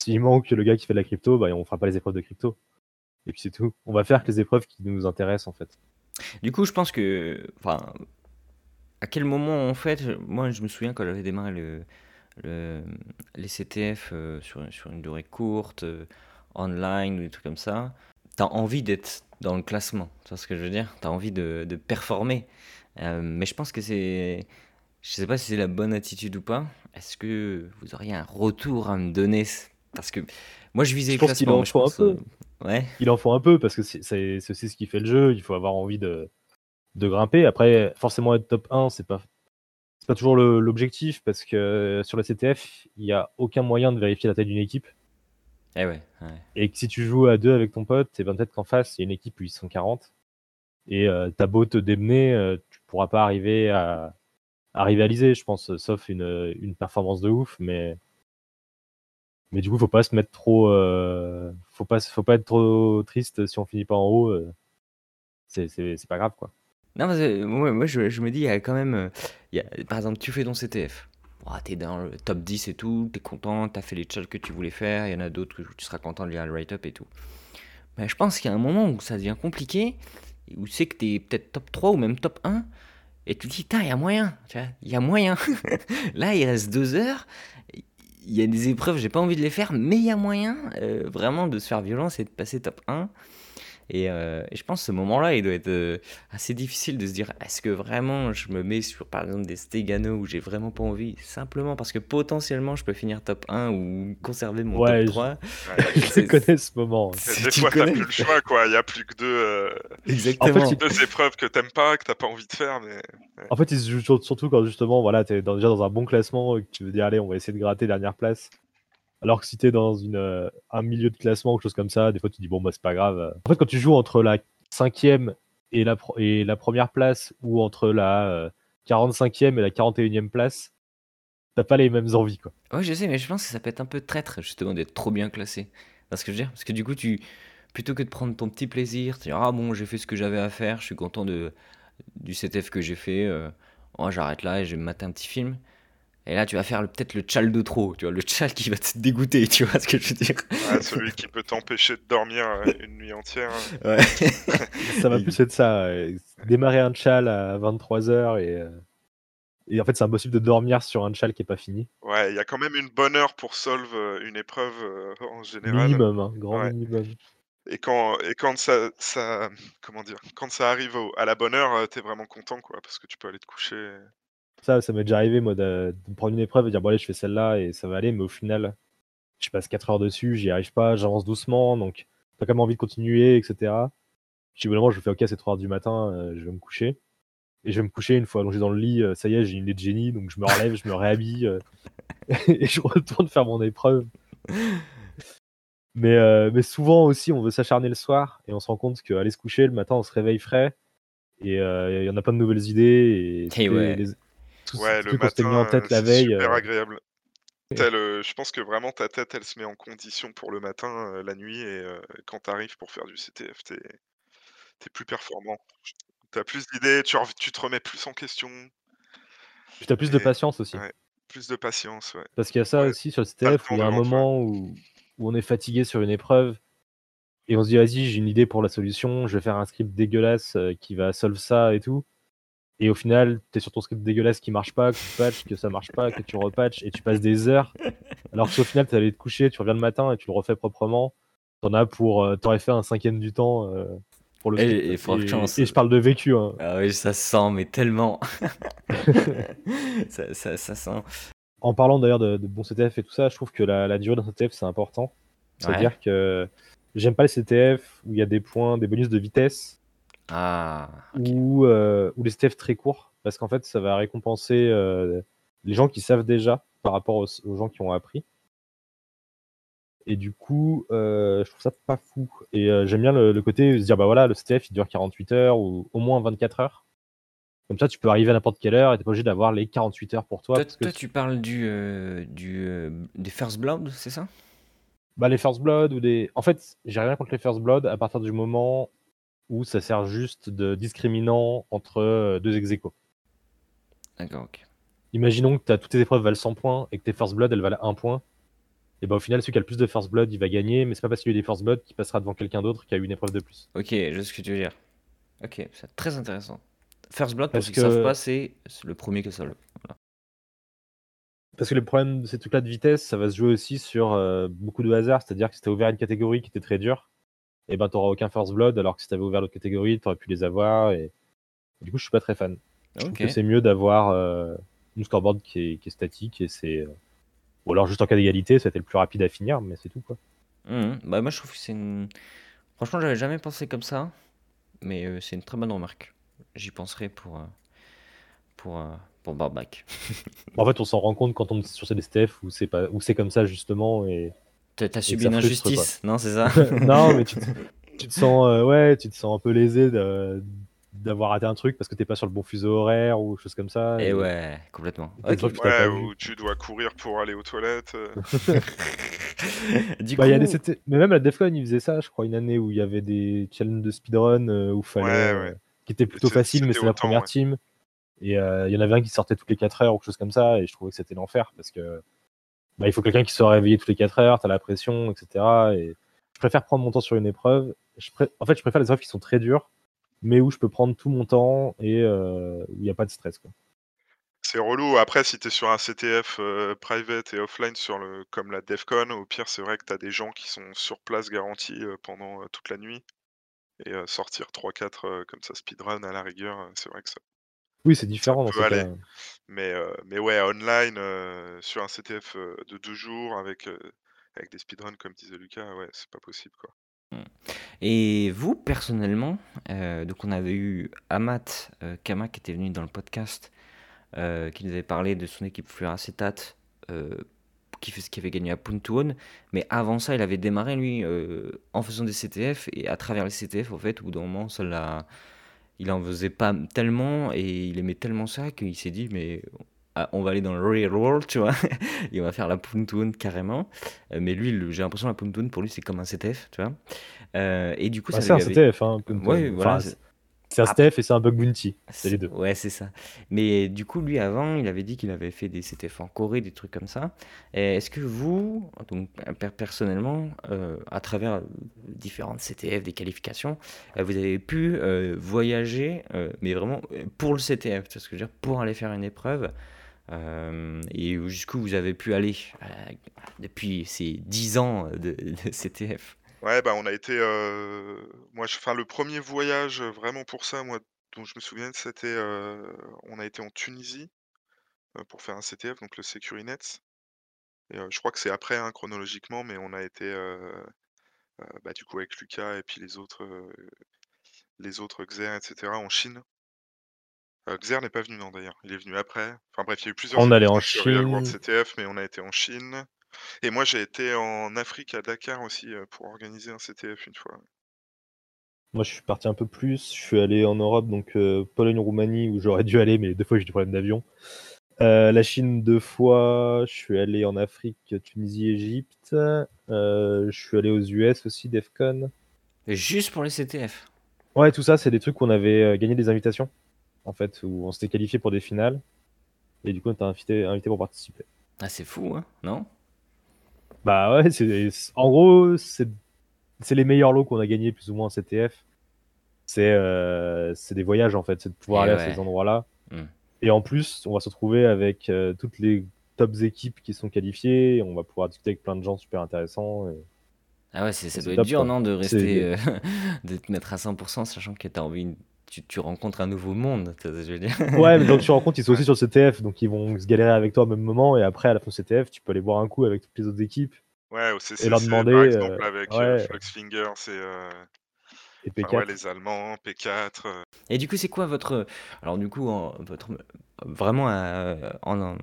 s'il manque le gars qui fait de la crypto, bah, on fera pas les épreuves de crypto. Et puis c'est tout. On va faire que les épreuves qui nous intéressent en fait. Du coup, je pense que. Enfin, à quel moment, en fait, moi, je me souviens quand j'avais démarré le, le- les CTF euh, sur, sur une durée courte, euh, online ou des trucs comme ça, t'as envie d'être dans le classement. Tu vois ce que je veux dire? T'as envie de, de performer. Euh, mais je pense que c'est. Je sais pas si c'est la bonne attitude ou pas. Est-ce que vous auriez un retour à me donner? Parce que moi, je visais Je le pense qu'il classement. en faut un peu. Ouais. il en faut un peu parce que c'est c'est- c'est aussi ce qui fait le jeu. Il faut avoir envie de, de grimper. Après, forcément être top 1, c'est pas, c'est pas toujours l'objectif parce que sur la CTF, il n'y a aucun moyen de vérifier la taille d'une équipe. Eh ouais, ouais. Et que si tu joues à deux avec ton pote, et ben peut-être qu'en face, il y a une équipe où ils sont 40. Et euh, t'as beau te démener, euh, tu pourras pas arriver à, à rivaliser, je pense, sauf une, une performance de ouf. Mais, mais du coup, faut pas se mettre trop. euh, faut, pas, faut pas être trop triste si on finit pas en haut. euh, c'est pas grave, quoi. Non, que moi, je, me dis, il y a quand même. euh, par exemple, tu fais ton CTF. Ouah, t'es dans le top 10 et tout, t'es content, t'as fait les challenges que tu voulais faire, il y en a d'autres où tu seras content de lire le write-up et tout. Mais je pense qu'il y a un moment où ça devient compliqué, où tu sais que t'es peut-être top 3 ou même top 1, et tu te dis, il y a moyen, il y a moyen. Là, il reste deux heures, il y a des épreuves, j'ai pas envie de les faire, mais il y a moyen euh, vraiment de se faire violence et de passer top 1. Et, euh, et je pense que ce moment-là, il doit être euh, assez difficile de se dire est-ce que vraiment je me mets sur par exemple des Stegano où j'ai vraiment pas envie, simplement parce que potentiellement je peux finir top 1 ou conserver mon Ouais, top je- 3. Ouais, Je C'est- connais ce moment. c'est- des tu fois, t'as plus le choix, quoi. Il y a plus que deux, euh, Exactement. il- deux épreuves que t'aimes pas, que t'as pas envie de faire, mais En fait, il se joue sur- surtout quand justement, voilà, t'es dans- déjà dans un bon classement, et que tu veux dire, allez, on va essayer de gratter dernière place. Alors que si t'es dans une, euh, un milieu de classement ou quelque chose comme ça, des fois tu dis, bon, bah, c'est pas grave. En fait, quand tu joues entre la cinquième et la, et la première place ou entre la euh, 45e et la 41e place, t'as pas les mêmes envies, quoi. Je sais, mais je pense que ça peut être un peu traître, justement, d'être trop bien classé. Parce que je veux parce que du coup, tu, plutôt que de prendre ton petit plaisir, tu dis, ah bon, j'ai fait ce que j'avais à faire, je suis content de, du CTF que j'ai fait, euh, oh, j'arrête là et je vais me mater un petit film. Et là, tu vas faire le- peut-être le tchal de trop, tu vois, le tchal qui va te dégoûter, tu vois ce que je veux dire ouais, celui qui peut t'empêcher de dormir euh, une nuit entière. Ouais. Ça va plus être ça. euh, Démarrer un chal à 23h et, euh, et en fait, c'est impossible de dormir sur un chal qui est pas fini. Ouais, il y a quand même une bonne heure pour solve une épreuve euh, en général. Minimum, hein, grand Ouais. minimum. Et quand, et quand ça, ça, comment dire, quand ça arrive au- à la bonne heure, t'es vraiment content, quoi, parce que tu peux aller te coucher. Ça, ça m'est déjà arrivé, moi, de, de prendre une épreuve et dire, bon, allez, je fais celle-là et ça va aller, mais au final, je passe 4 heures dessus, j'y arrive pas, j'avance doucement, donc t'as quand même envie de continuer, etc. Puis, moment, je fais, ok, c'est 3 heures du matin, euh, je vais me coucher. Et je vais me coucher une fois allongé dans le lit, euh, ça y est, j'ai une idée de génie, donc je me relève, je me réhabille euh, et je retourne faire mon épreuve. Mais, mais souvent aussi, on veut s'acharner le soir et on se rend compte qu'aller se coucher, le matin, on se réveille frais et il y en a pas de nouvelles idées. Et, ouais. les- Ouais, le s'était mis matin, en tête euh, la c'est veille. super euh, agréable. Euh, je pense que vraiment ta tête, elle se met en condition pour le matin, euh, la nuit, et euh, quand t'arrives pour faire du CTF, t'es t'es plus performant. T'as plus d'idées, tu, tu te remets plus en question, Puis t'as plus de patience aussi. ouais. plus de patience, ouais. Parce qu'il y a ça Ouais, aussi sur le CTF où il y a un moment où, où on est fatigué sur une épreuve et on se dit vas-y j'ai une idée pour la solution, je vais faire un script dégueulasse euh, qui va solve ça et tout. Et au final, t'es sur ton script dégueulasse qui marche pas, que tu patches, que ça marche pas, que tu repatches et tu passes des heures. Alors qu'au final, t'es allé te coucher, tu reviens le matin et tu le refais proprement. T'en as pour. euh, T'aurais fait un cinquième du temps euh, pour le Et- et franchement, je parle de vécu. Hein. Ah oui, ça sent, mais tellement. ça, ça, ça sent. En parlant d'ailleurs de, de bons CTF et tout ça, je trouve que la, la durée d'un CTF c'est important. C'est-à-dire que j'aime pas les CTF où il y a des points, des bonus de vitesse Ah, ou, euh, ou les CTF très courts parce qu'en fait ça va récompenser euh, les gens qui savent déjà par rapport aux, aux gens qui ont appris. Et du coup, euh, je trouve ça pas fou. Et euh, j'aime bien le, le côté de se dire bah voilà, le CTF il dure 48 heures ou au moins 24 heures. Comme ça, tu peux arriver à n'importe quelle heure et t'es pas obligé d'avoir les 48 heures pour toi. Toi, parce que tu parles du, euh, du, des First Blood, c'est ça? Bah, les First Blood ou des. En fait, j'ai rien contre les First Blood à partir du moment où ça sert juste de discriminant entre euh, deux ex aequo. D'accord, ok. Imaginons que t'as toutes tes épreuves valent 100 points et que tes First Blood elles valent 1 point. Et bah, au final, celui qui a le plus de First Blood il va gagner, mais c'est pas parce qu'il y a eu des First Blood qu'il passera devant quelqu'un d'autre qui a eu une épreuve de plus. Ok, je ce que tu veux dire. Ok, c'est très intéressant. First Blood, pour Parce ceux qui ne que- savent pas, c'est le premier que solve. Parce que le problème de ces trucs-là de vitesse, ça va se jouer aussi sur euh, beaucoup de hasard. C'est-à-dire que si t'as ouvert une catégorie qui était très dure, et ben t'auras aucun First Blood, alors que si t'avais ouvert l'autre catégorie, t'aurais pu les avoir. Et... Du coup, je suis pas très fan. Je trouve que c'est mieux d'avoir euh, une scoreboard qui est, qui est statique et c'est. euh, Ou alors juste en cas d'égalité, c'était le plus rapide à finir, mais c'est tout quoi. Mhm. Bah, moi, je trouve que c'est une. Franchement, j'avais jamais pensé comme ça, mais euh, c'est une très bonne remarque. J'y penserai pour. euh, pour. pour Barback. En fait, on s'en rend compte quand on est sur ces STF où c'est pas où c'est comme ça justement et T'as subi une injustice, non, c'est ça non mais tu te, tu te sens euh, ouais tu te sens un peu lésé d'avoir raté un truc parce que t'es pas sur le bon fuseau horaire ou chose comme ça. Et ouais, complètement. Ouais, où tu dois courir pour aller aux toilettes. euh. du Bah, il y a coup, des mais même la Defcon ils faisaient ça, je crois une année où il y avait des challenges de speedrun euh, où fallait Ouais, euh, ouais. qui étaient plutôt faciles mais c'était c'est la première ouais. team et euh, il y en avait un qui sortait toutes les 4 heures ou quelque chose comme ça et je trouvais que c'était l'enfer parce que bah, il faut quelqu'un qui soit réveillé toutes les 4 heures, t'as la pression, etc. Et je préfère prendre mon temps sur une épreuve. En fait, je préfère les épreuves qui sont très dures, mais où je peux prendre tout mon temps et euh, où il n'y a pas de stress. C'est relou. Après, si tu es sur un CTF euh, private et offline sur le, comme la DEFCON, au pire, c'est vrai que tu as des gens qui sont sur place garantis euh, pendant toute la nuit. et sortir 3-4, heu, comme ça speedrun à la rigueur, c'est vrai que ça Oui, c'est différent dans. Mais heu, mais ouais, online, heu, sur un CTF, heu, de 2 jours avec, avec des speedruns comme disait Lucas, ouais, c'est pas possible, quoi. Mmh. Et vous, personnellement, donc on avait eu Amat, heu, Kama qui était venu dans le podcast, qui nous avait parlé de son équipe Fluoracétate, qui qui avait gagné à Puntuon. Mais avant ça, il avait démarré lui, en faisant des CTF et à travers les CTF, en fait, au bout d'un moment, ça l'a il en faisait pas tellement et il aimait tellement ça qu'il s'est dit: «Mais ah, on va aller dans le real world», tu vois? Et on va faire la Puntuon carrément. Heu, mais lui, j'ai l'impression la Puntuon pour lui, c'est comme un CTF, tu vois? Heu et du coup, Bah, ça c'est un avait CTF, hein, Puntuon. ouais, voilà, Enfin, c'est un ap CTF et c'est un bug bounty, c'est les 2. ouais, c'est ça. Mais du coup, lui, avant, il avait dit qu'il avait fait des CTF en Corée, des trucs comme ça. Est-ce que vous, donc per personnellement, heu, à travers, différentes CTF, des qualifications, heu, vous avez pu, heu, voyager, mais vraiment, pour le CTF, tu vois ce que je veux dire? Pour aller faire une épreuve, et jusqu'où vous avez pu aller, depuis ces 10 ans de de CTF? Ouais, bah, on a été, heu, moi je enfin le 1er voyage, heu, vraiment pour ça, moi, dont je me souviens, c'était, heu, on a été en Tunisie, heu, pour faire un CTF, donc le Securinet et heu, je crois que c'est après, hein, chronologiquement, mais on a été, heu heu, bah, du coup avec Lucas et puis les autres, heu, les autres Xer et cetera en Chine. Heu, Xer n'est pas venu, non, d'ailleurs, il est venu après. Enfin bref, il y a eu plusieurs On allait en éditions sur Real World Chine. CTF, mais on a été en Chine et moi j'ai été en Afrique, à Dakar aussi, heu, pour organiser un CTF une fois. Moi, je suis parti un peu plus. Je suis allé en Europe, donc heu, Pologne, Roumanie, où j'aurais dû aller, mais 2 fois j'ai eu des problèmes d'avion. Heu, la Chine 2 fois, je suis allé en Afrique, Tunisie, Égypte. Je suis allé aux US aussi, DEF CON. Juste pour les CTF? Ouais, tout ça, c'est des trucs où on avait, gagné des invitations, en fait, où on s'était qualifiés pour des finales et du coup, on était invité invité pour participer. Ah, c'est fou, hein, non? Bah, ouais, c'est en gros, c'est c'est les meilleurs lots qu'on a gagnés plus ou moins en CTF. C'est, heu, c'est des voyages, en fait, c'est de pouvoir Et aller à ces endroits-là Mmh. et en plus, on va se retrouver avec, heu, toutes les tops équipes qui sont qualifiées. On va pouvoir discuter avec plein de gens super intéressants et Ah ouais, ça doit être top, dur, non, de rester, heu, de te mettre à 100 sachant que tu as envie tu tu rencontres un nouveau monde, je veux dire? Ouais, mais que tu rencontres, ils sont Ouais. aussi sur le CTF, donc ils vont se galérer avec toi au même moment et après, à la fin du CTF, tu peux aller boire un coup avec toutes les autres équipes Ouais, au et CCC, leur par demander, heu exemple, avec, heu, ouais c'est, heu, et enfin, ouais, P4. les Allemands, P4, heu Et du coup, c'est quoi votre, alors du coup, en votre, vraiment, heu, en en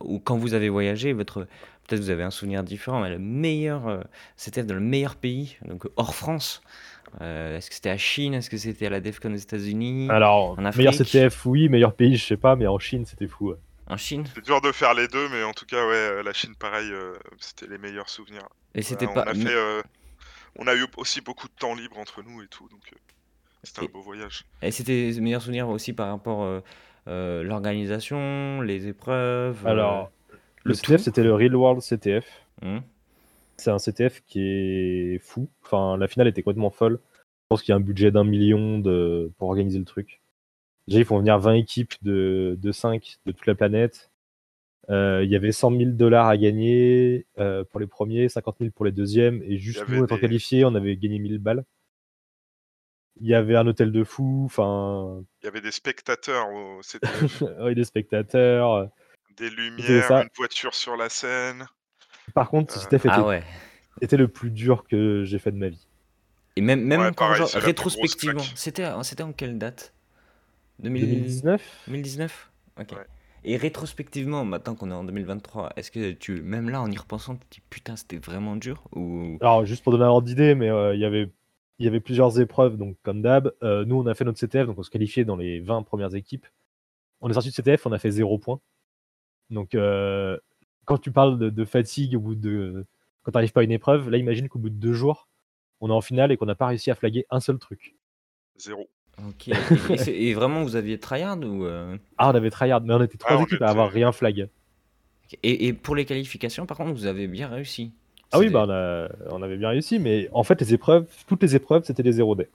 ou quand vous avez voyagé, votre peut-être vous avez un souvenir différent, mais le meilleur, CTF dans le meilleur pays, donc hors France? Heu, est-ce que c'était à Chine? Est-ce que c'était à la DEF CON aux États-Unis? Alors, En meilleur? CTF, oui, meilleur pays, je sais pas, mais en Chine, c'était fou, ouais. En Chine? C'est dur de faire les 2, mais en tout cas, ouais, heu, la Chine, pareil, heu, c'était les meilleurs souvenirs. Et Ouais, c'était on pas a fait, mais heu, on a eu aussi beaucoup de temps libre entre nous et tout, donc c'était un beau voyage. et c'était les meilleurs souvenirs aussi par rapport, heu, l'organisation, les épreuves, Alors, le le CTF, c'était le Real World CTF. Mmh. C'est un CTF qui est fou. Enfin, la finale était complètement folle. Je pense qu'il y a un budget d'1 000 000 de pour organiser le truc. Déjà, ils font venir 20 équipes de de 5 de toute la planète. Heu, il y avait 100 000 $ à gagner, heu, pour les 1ers, 50 000 pour les 2e et juste nous, étant des qualifiés, on avait gagné 1 000 balles. Il y avait un hôtel de fou, enfin il y avait des spectateurs au oui, des spectateurs, Des lumières, ça. une voiture sur la scène. Par contre, CTF Ah était ouais. était le plus dur que j'ai fait de ma vie. Et même même Ouais, pareil, genre rétrospectivement, c'était en c'était en quelle date? 2000 2019? 2019? OK. Ouais. Et rétrospectivement, maintenant qu'on est en 2023, est-ce que tu même là, en y repensant, tu te dis: «Putain, c'était vraiment dur» ou? Alors, juste pour donner un ordre d'idée, mais heu, il y avait il y avait plusieurs épreuves, donc comme d'hab. Heu, nous, on a fait notre CTF, donc on se qualifiait dans les 20 premières équipes. On est sortis du CTF, on a fait 0 points. Donc quand tu parles de de fatigue au bout de quand tu arrives pas à une épreuve, là, imagine qu'au bout de 2 jours, on est en finale et qu'on n'a pas réussi à flaguer un seul truc. 0. OK. Et et c'est et vraiment vous aviez tryhard ou heu? Ah, on avait tryhard, mais on était Ah, 3 on équipes à avoir rien flag. Et et pour les qualifications, par contre, vous avez bien réussi? Ah oui, bah, on a on avait bien réussi, mais en fait, les épreuves, toutes les épreuves, c'était des 0 day.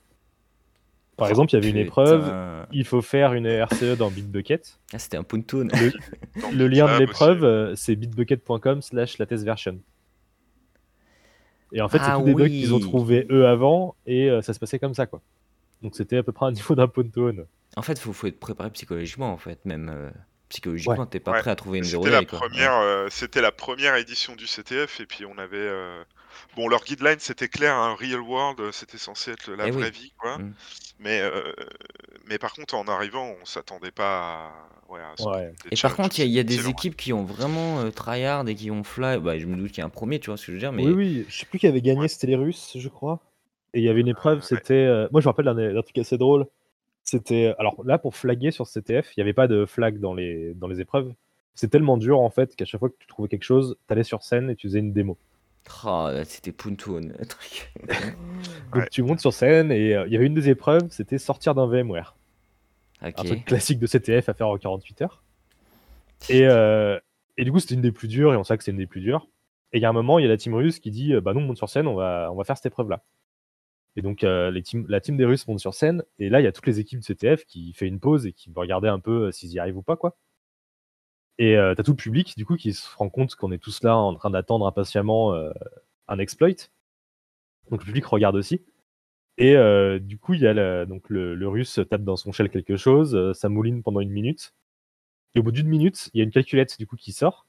Par Oh exemple, il y avait une épreuve, il faut faire une RCE dans Bitbucket. Ah, c'était un Puntoon. Le le lien de l'épreuve, heu, c'est bitbucket.com/latestversion. Et en fait, c'est Ah tous des bugs qu'ils ont oui! trouvés eux avant et heu, ça se passait comme ça, quoi. Donc c'était à peu près un niveau d'un pontoon. En fait, faut, faut être préparé psychologiquement, en fait, même euh, psychologiquement, t'es pas Ouais. prêt à trouver une C'était la première, euh, c'était la première édition du CTF et puis on avait, euh, bon leur guideline c'était clair, hein, real world, euh, c'était censé être la Eh oui. vraie vie quoi. Mm. Mais euh, mais par contre en arrivant on s'attendait pas à, ouais, à Ouais. Et par contre, il y a, y des équipes qui ont vraiment euh, tryhard et qui ont fly. Bah, je me doute qu'il y a un premier, tu vois ce que je veux dire, mais Oui, oui, je sais plus qui avait gagné, c'était les Russes, je crois. Et il y avait une épreuve, ouais. c'était. euh, Moi, je me rappelle d'un truc assez drôle. C'était. Alors là, pour flaguer sur CTF, il n'y avait pas de flag dans les, dans les épreuves. C'est tellement dur, en fait, qu'à chaque fois que tu trouvais quelque chose, t'allais sur scène et tu faisais une démo. Oh, c'était Puntoon, le truc. Donc Ouais. tu montes sur scène et euh, il y avait une des épreuves, c'était sortir d'un VMware. Un truc classique de CTF à faire en 48 heures. Et, euh, et du coup, c'était une des plus dures et on sait que c'est une des plus dures. Et il y a un moment, il y a la team russe qui dit euh, Bah, non, on monte sur scène, on va, on va faire cette épreuve-là. Et donc, euh, les la team des Russes monte sur scène. Et là, il y a toutes les équipes de CTF qui fait une pause et qui vont regarder un peu s'ils y arrivent ou pas, quoi. Et euh, t'as tout le public, du coup, qui se rend compte qu'on est tous là en train d'attendre impatiemment euh, un exploit. Donc, le public regarde aussi. Et euh, du coup, il y a le, donc le, russe tape dans son shell quelque chose, euh, ça mouline pendant une minute. Et au bout d'une minute, il y a une calculette du coup qui sort.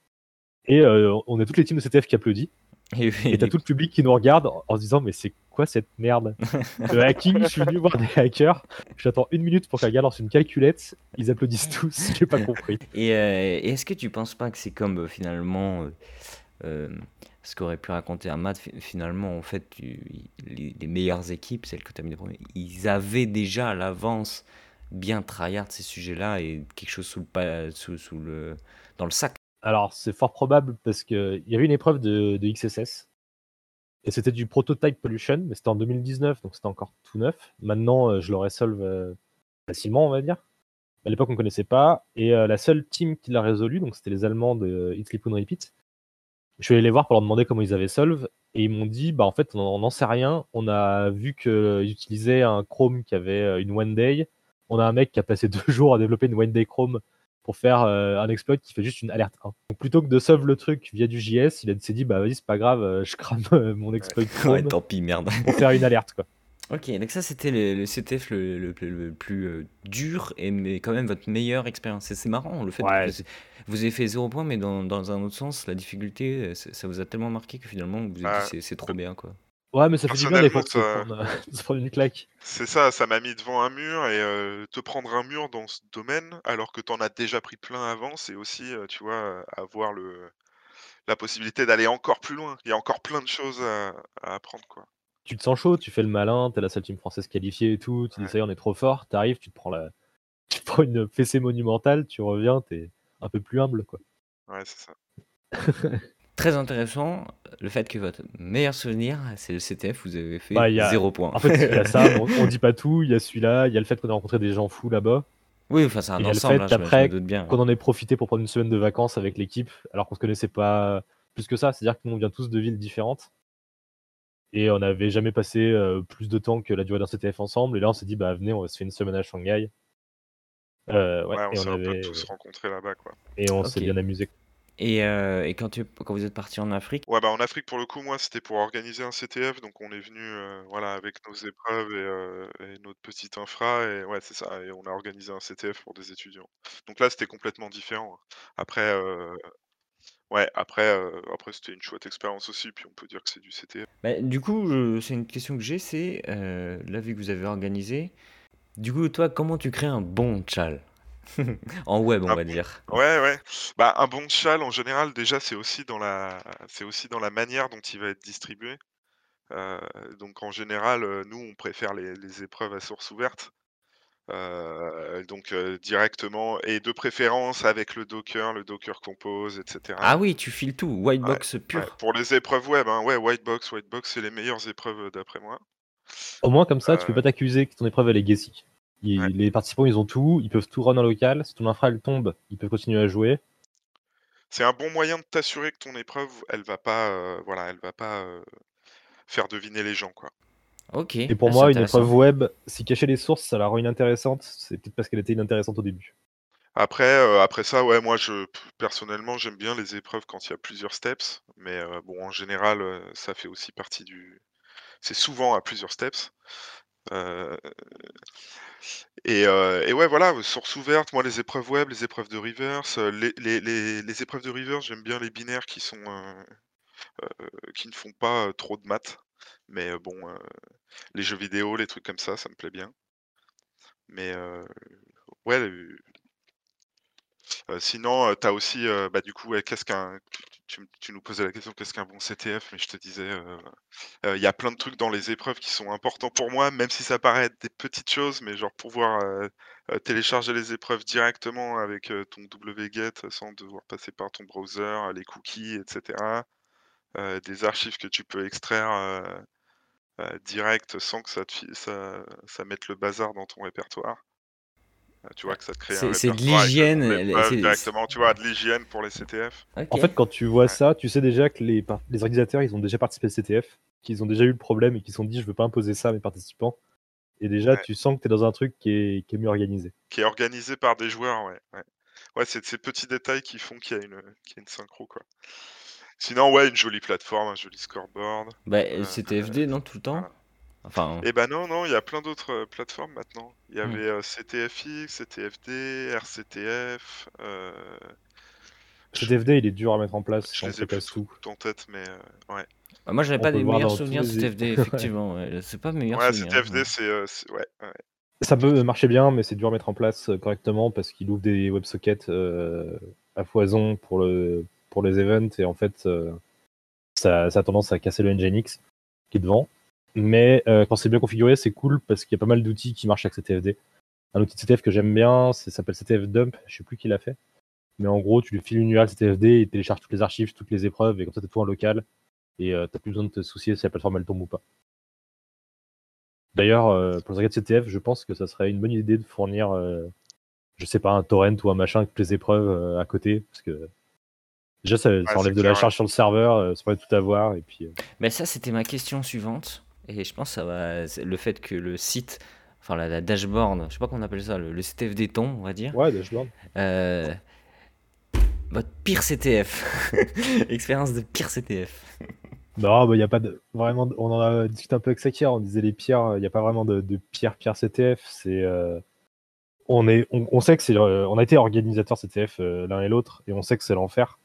Et euh, on a toutes les teams de CTF qui applaudissent. Et, t'as tout le public qui nous regarde en, se disant Mais c'est quoi cette merde? Le hacking, je suis venu voir des hackers. J'attends une minute pour qu'un gars lance une calculette. Ils applaudissent tous. J'ai pas compris. Et, euh, et est-ce que tu penses pas que c'est comme euh, finalement euh, euh, ce qu'aurait pu raconter Ahmad fi- Finalement, en fait, tu- les, les meilleures équipes, celles que tu as mis les premiers, ils avaient déjà à l'avance bien tryhard ces sujets-là et quelque chose sous le, pa- sous, sous le, dans le sac. Alors, c'est fort probable parce qu'il y avait une épreuve de, XSS. Et c'était du prototype pollution, mais c'était en 2019, donc c'était encore tout neuf. Maintenant, euh, je l'aurais solve euh, facilement, on va dire. À l'époque, on ne connaissait pas. Et euh, la seule team qui l'a résolu, donc c'était les Allemands de and Repeat. Je suis allé les voir pour leur demander comment ils avaient solve. Et ils m'ont dit, bah en fait, on n'en sait rien. On a vu qu'ils utilisaient un Chrome qui avait une One Day. On a un mec qui a passé deux jours à développer une One Day Chrome pour faire euh, un exploit qui fait juste une alerte 1. Donc plutôt que de solve le truc via du JS, il a- s'est dit bah vas-y c'est pas grave, euh, je crame euh, mon exploit Chrome Ouais, tant pis, merde. pour faire une alerte quoi. Ok, donc ça c'était le, le CTF le, le- le- le plus euh, dur et mais quand même votre meilleure expérience. Et c'est marrant le fait Ouais, que vous, vous avez fait zéro point, mais dans, dans un autre sens, la difficulté, ça vous a tellement marqué que finalement vous vous êtes dit c'est- c'est trop bien quoi. Ouais mais ça fait du bien des fois de se Personnellement, prendre, euh, de se prendre une claque. C'est ça, ça m'a mis devant un mur et euh, te prendre un mur dans ce domaine alors que t'en as déjà pris plein avant, c'est aussi, euh, tu vois, avoir le la possibilité d'aller encore plus loin. Il y a encore plein de choses à, à apprendre quoi. Tu te sens chaud, tu fais le malin, t'es la seule team française qualifiée et tout, tu dis ça y est on est trop fort, t'arrives, tu te prends la... tu te prends une fessée monumentale, tu reviens, t'es un peu plus humble quoi. Ouais, c'est ça. Très intéressant, le fait que votre meilleur souvenir, c'est le CTF, vous avez fait Bah, a- zéro point. En fait il y a ça, on, on dit pas tout, il y a celui-là, il y a le fait qu'on a rencontré des gens fous là-bas. oui, enfin c'est un y a le ensemble, fait hein, je me- je qu'après, me doute bien. qu'on en ait profité pour prendre une semaine de vacances avec l'équipe, alors qu'on se connaissait pas plus que ça. C'est-à-dire que nous, on vient tous de villes différentes. Et on n'avait jamais passé euh, plus de temps que la durée d'un CTF ensemble. Et là, on s'est dit, bah venez, on va se faire une semaine à Shanghai. Euh, ouais, Ouais, on et s'est un peu avait tous rencontrés là-bas quoi. et on s'est bien amusé. Et, euh, et quand, tu, quand vous êtes parti en Afrique, Ouais, bah en Afrique pour le coup, moi c'était pour organiser un CTF, donc on est venu euh, voilà avec nos épreuves et, euh, et notre petite infra et ouais c'est ça, et on a organisé un CTF pour des étudiants. Donc là c'était complètement différent. Après, euh, ouais, après, après c'était une chouette expérience aussi, puis on peut dire que c'est du CTF. bah, du coup, c'est une question que j'ai, c'est, là vu que vous avez organisé, du coup toi, comment tu crées un bon tchal En web, on Un va bon- dire. Ouais, ouais. Bah un bon chal en général déjà c'est aussi dans la, c'est aussi dans la manière dont il va être distribué. Euh, donc en général, euh, nous on préfère les, les épreuves à source ouverte. Euh, donc euh, directement et de préférence avec le Docker, le Docker Compose, etc. Ah oui, tu files tout, white Ouais, pur. pour les épreuves web, hein, ouais, Whitebox, Whitebox, c'est les meilleures épreuves euh, d'après moi. Au moins, comme ça, tu peux Euh, pas t'accuser que ton épreuve elle est guessy. Ils- Ouais. Les participants, ils ont tout, ils peuvent tout run en local. Si ton infra elle tombe, ils peuvent continuer à jouer. C'est un bon moyen de t'assurer que ton épreuve, elle va pas, euh, voilà, elle va pas euh, faire deviner les gens, quoi. Ok. Et pour ah, moi, une épreuve web, si cacher les sources, ça la rend inintéressante, c'est peut-être parce qu'elle était inintéressante au début. Après, euh, après ça, ouais, moi, je personnellement, j'aime bien les épreuves quand il y a plusieurs steps, mais euh, bon, en général, euh, ça fait aussi partie du. C'est souvent à plusieurs steps. Et, ouais, voilà, source ouverte, moi les épreuves web, les épreuves de reverse, les, les, les, les épreuves de reverse, j'aime bien les binaires qui sont qui ne font pas trop de maths. Mais bon, les jeux vidéo, les trucs comme ça, ça me plaît bien. Mais ouais, sinon, tu aussi, bah, du coup, qu'est-ce qu'un tu, nous posais la question, qu'est-ce qu'un bon CTF? Mais je te disais, il y a plein de trucs dans les épreuves qui sont importants pour moi, même si ça paraît être des petites choses, mais genre pouvoir télécharger les épreuves directement avec ton wget sans devoir passer par ton browser, les cookies, etc. des archives que tu peux extraire direct sans que ça mette le bazar dans ton répertoire. Euh, tu vois que ça te crée C'est de l'hygiène. Directement, tu vois, de l'hygiène pour les CTF. En fait, quand tu vois ça, tu sais déjà que les, les organisateurs, ils ont déjà participé au CTF, qu'ils ont déjà eu le problème et qu'ils se sont dit, je veux pas imposer ça à mes participants. Et déjà, tu sens que tu es dans un truc qui est, qui est, mieux organisé. Qui est organisé par des joueurs, ouais. Ouais, ouais c'est ces petits détails qui font qu'il y, a une, y a une synchro, quoi. Sinon, ouais, une jolie plateforme, un joli scoreboard. Bah, euh, CTFD, non, tout le temps? Enfin... Eh ben non, non, il y a plein d'autres euh, plateformes maintenant. Il y hmm. avait euh, CTFX, CTFD, RCTF. Euh... CTFD, il est dur à mettre en place. Je les ai plus tout en tête, mais euh, ouais. Bah, moi, j'avais pas des meilleurs souvenirs de CTFD, effectivement. C'est pas meilleur ouais, CTFD, hein. c'est ouais, ouais. Ça peut marcher bien, mais c'est dur à mettre en place correctement parce qu'il ouvre des WebSockets à foison pour, le, pour les events et en fait, ça, ça, a tendance à casser le Nginx qui est devant. Mais euh, quand c'est bien configuré, c'est cool parce qu'il y a pas mal d'outils qui marchent avec CTFD. Un outil de CTF que j'aime bien, ça s'appelle CTF Dump, je sais plus qui l'a fait. Mais en gros, tu lui files une URL CTFD, il télécharge toutes les archives, toutes les épreuves, et comme ça, tu tout en local. Et euh, tu n'as plus besoin de te soucier si la plateforme elle tombe ou pas. D'ailleurs, euh, pour les de CTF, je pense que ça serait une bonne idée de fournir, je sais pas, un torrent ou un machin avec toutes les épreuves à côté. Parce que déjà, ça, enlève de la charge sur le serveur, ça pourrait tout avoir. Et puis, Mais ça, c'était ma question suivante. Et je pense que ça va. Le fait que le site, enfin la, dashboard, je sais pas comment on appelle ça, le, CTF ton on va dire. Ouais, dashboard. Euh, votre pire CTF. Expérience de pire CTF. Non, il bah, y a pas de vraiment. On en a discuté un peu avec Sakir. On disait les pires. Il n'y a pas vraiment de, de pire pire CTF. C'est euh, on est, on, sait que c'est, euh, on a été organisateur CTF l'un et l'autre, et on sait que c'est l'enfer.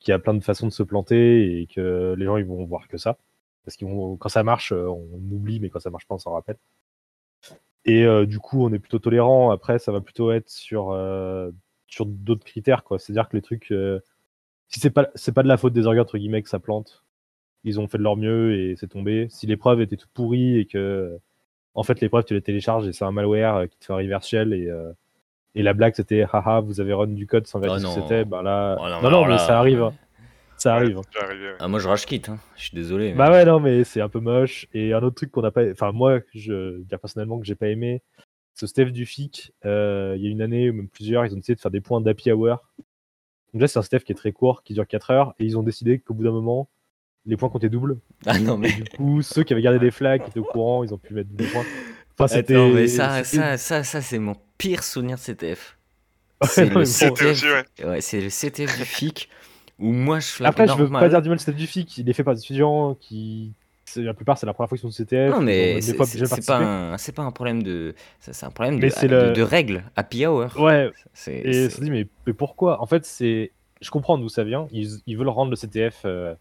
Qu'il y a plein de façons de se planter et que les gens ils vont voir que ça. Parce que quand ça marche, euh, on oublie, mais quand ça marche pas, on s'en rappelle. Et euh, du coup, on est plutôt tolérant. Après, ça va plutôt être sur, euh, sur d'autres critères, quoi. C'est-à-dire que les trucs, si c'est pas, c'est pas de la faute des organes, entre guillemets, que ça plante, ils ont fait de leur mieux et c'est tombé. Si l'épreuve était toute pourrie et que, en fait, l'épreuve, tu les télécharges et c'est un malware qui te fait un reverse shell et, et la blague, c'était, haha, vous avez run du code sans vérifier oh ce que c'était, ben là, oh non, non, mais ça arrive. Hein. Ça arrive. ah, moi, je rage quitte. Hein. Je suis désolé. Bah ouais, non, mais c'est un peu moche. Et un autre truc qu'on n'a pas. Enfin, moi, je dire personnellement que j'ai pas aimé, ce Steph du FIC. Euh, il y a une année, ou même plusieurs, ils ont essayé de faire des points d'happy hour. Donc là, c'est un Steph qui est très court, qui dure 4 heures. Et ils ont décidé qu'au bout d'un moment, les points comptaient double. Ah non, mais. du coup, ceux qui avaient gardé des flags, qui étaient au courant, ils ont pu mettre double points. Enfin, c'était. mais ça, ça, ça, ça c'est mon pire souvenir de CTF. C'est le, CTF... ouais. c'est le CTF du FIC ou moi je flag Après, je veux pas dire du mal CTF du FIC, il est fait par des étudiants qui. La plupart, c'est la première fois qu'ils sont CTF. Non, mais c'est pas, un... pas un problème de. C'est un problème de, de, règles, happy hour. Ouais. Et se dit, mais, mais, pourquoi? En fait, c'est. Je comprends d'où ça vient. Ils, ils, veulent rendre le CTF euh,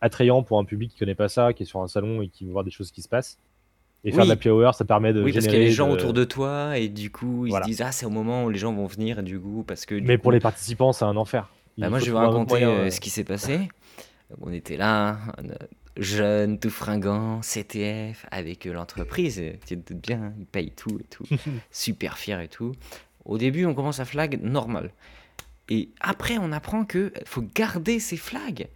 attrayant pour un public qui connaît pas ça, qui est sur un salon et qui veut voir des choses qui se passent. Et faire de la hour, ça permet de. Oui, parce qu'il y a les gens autour de toi et du coup, ils se disent Ah, c'est au moment où les gens vont venir, et du coup, parce que. mais pour les participants, c'est un enfer. Bah, moi, je vais vous raconter euh, ce qui s'est passé. on était là, jeune, tout fringant, CTF, avec euh, l'entreprise. Tu te doutes bien, ils payent tout et tout. Super fier et tout. Au début, on commence à flag normal. Et après, on apprend qu'il faut garder ses flags.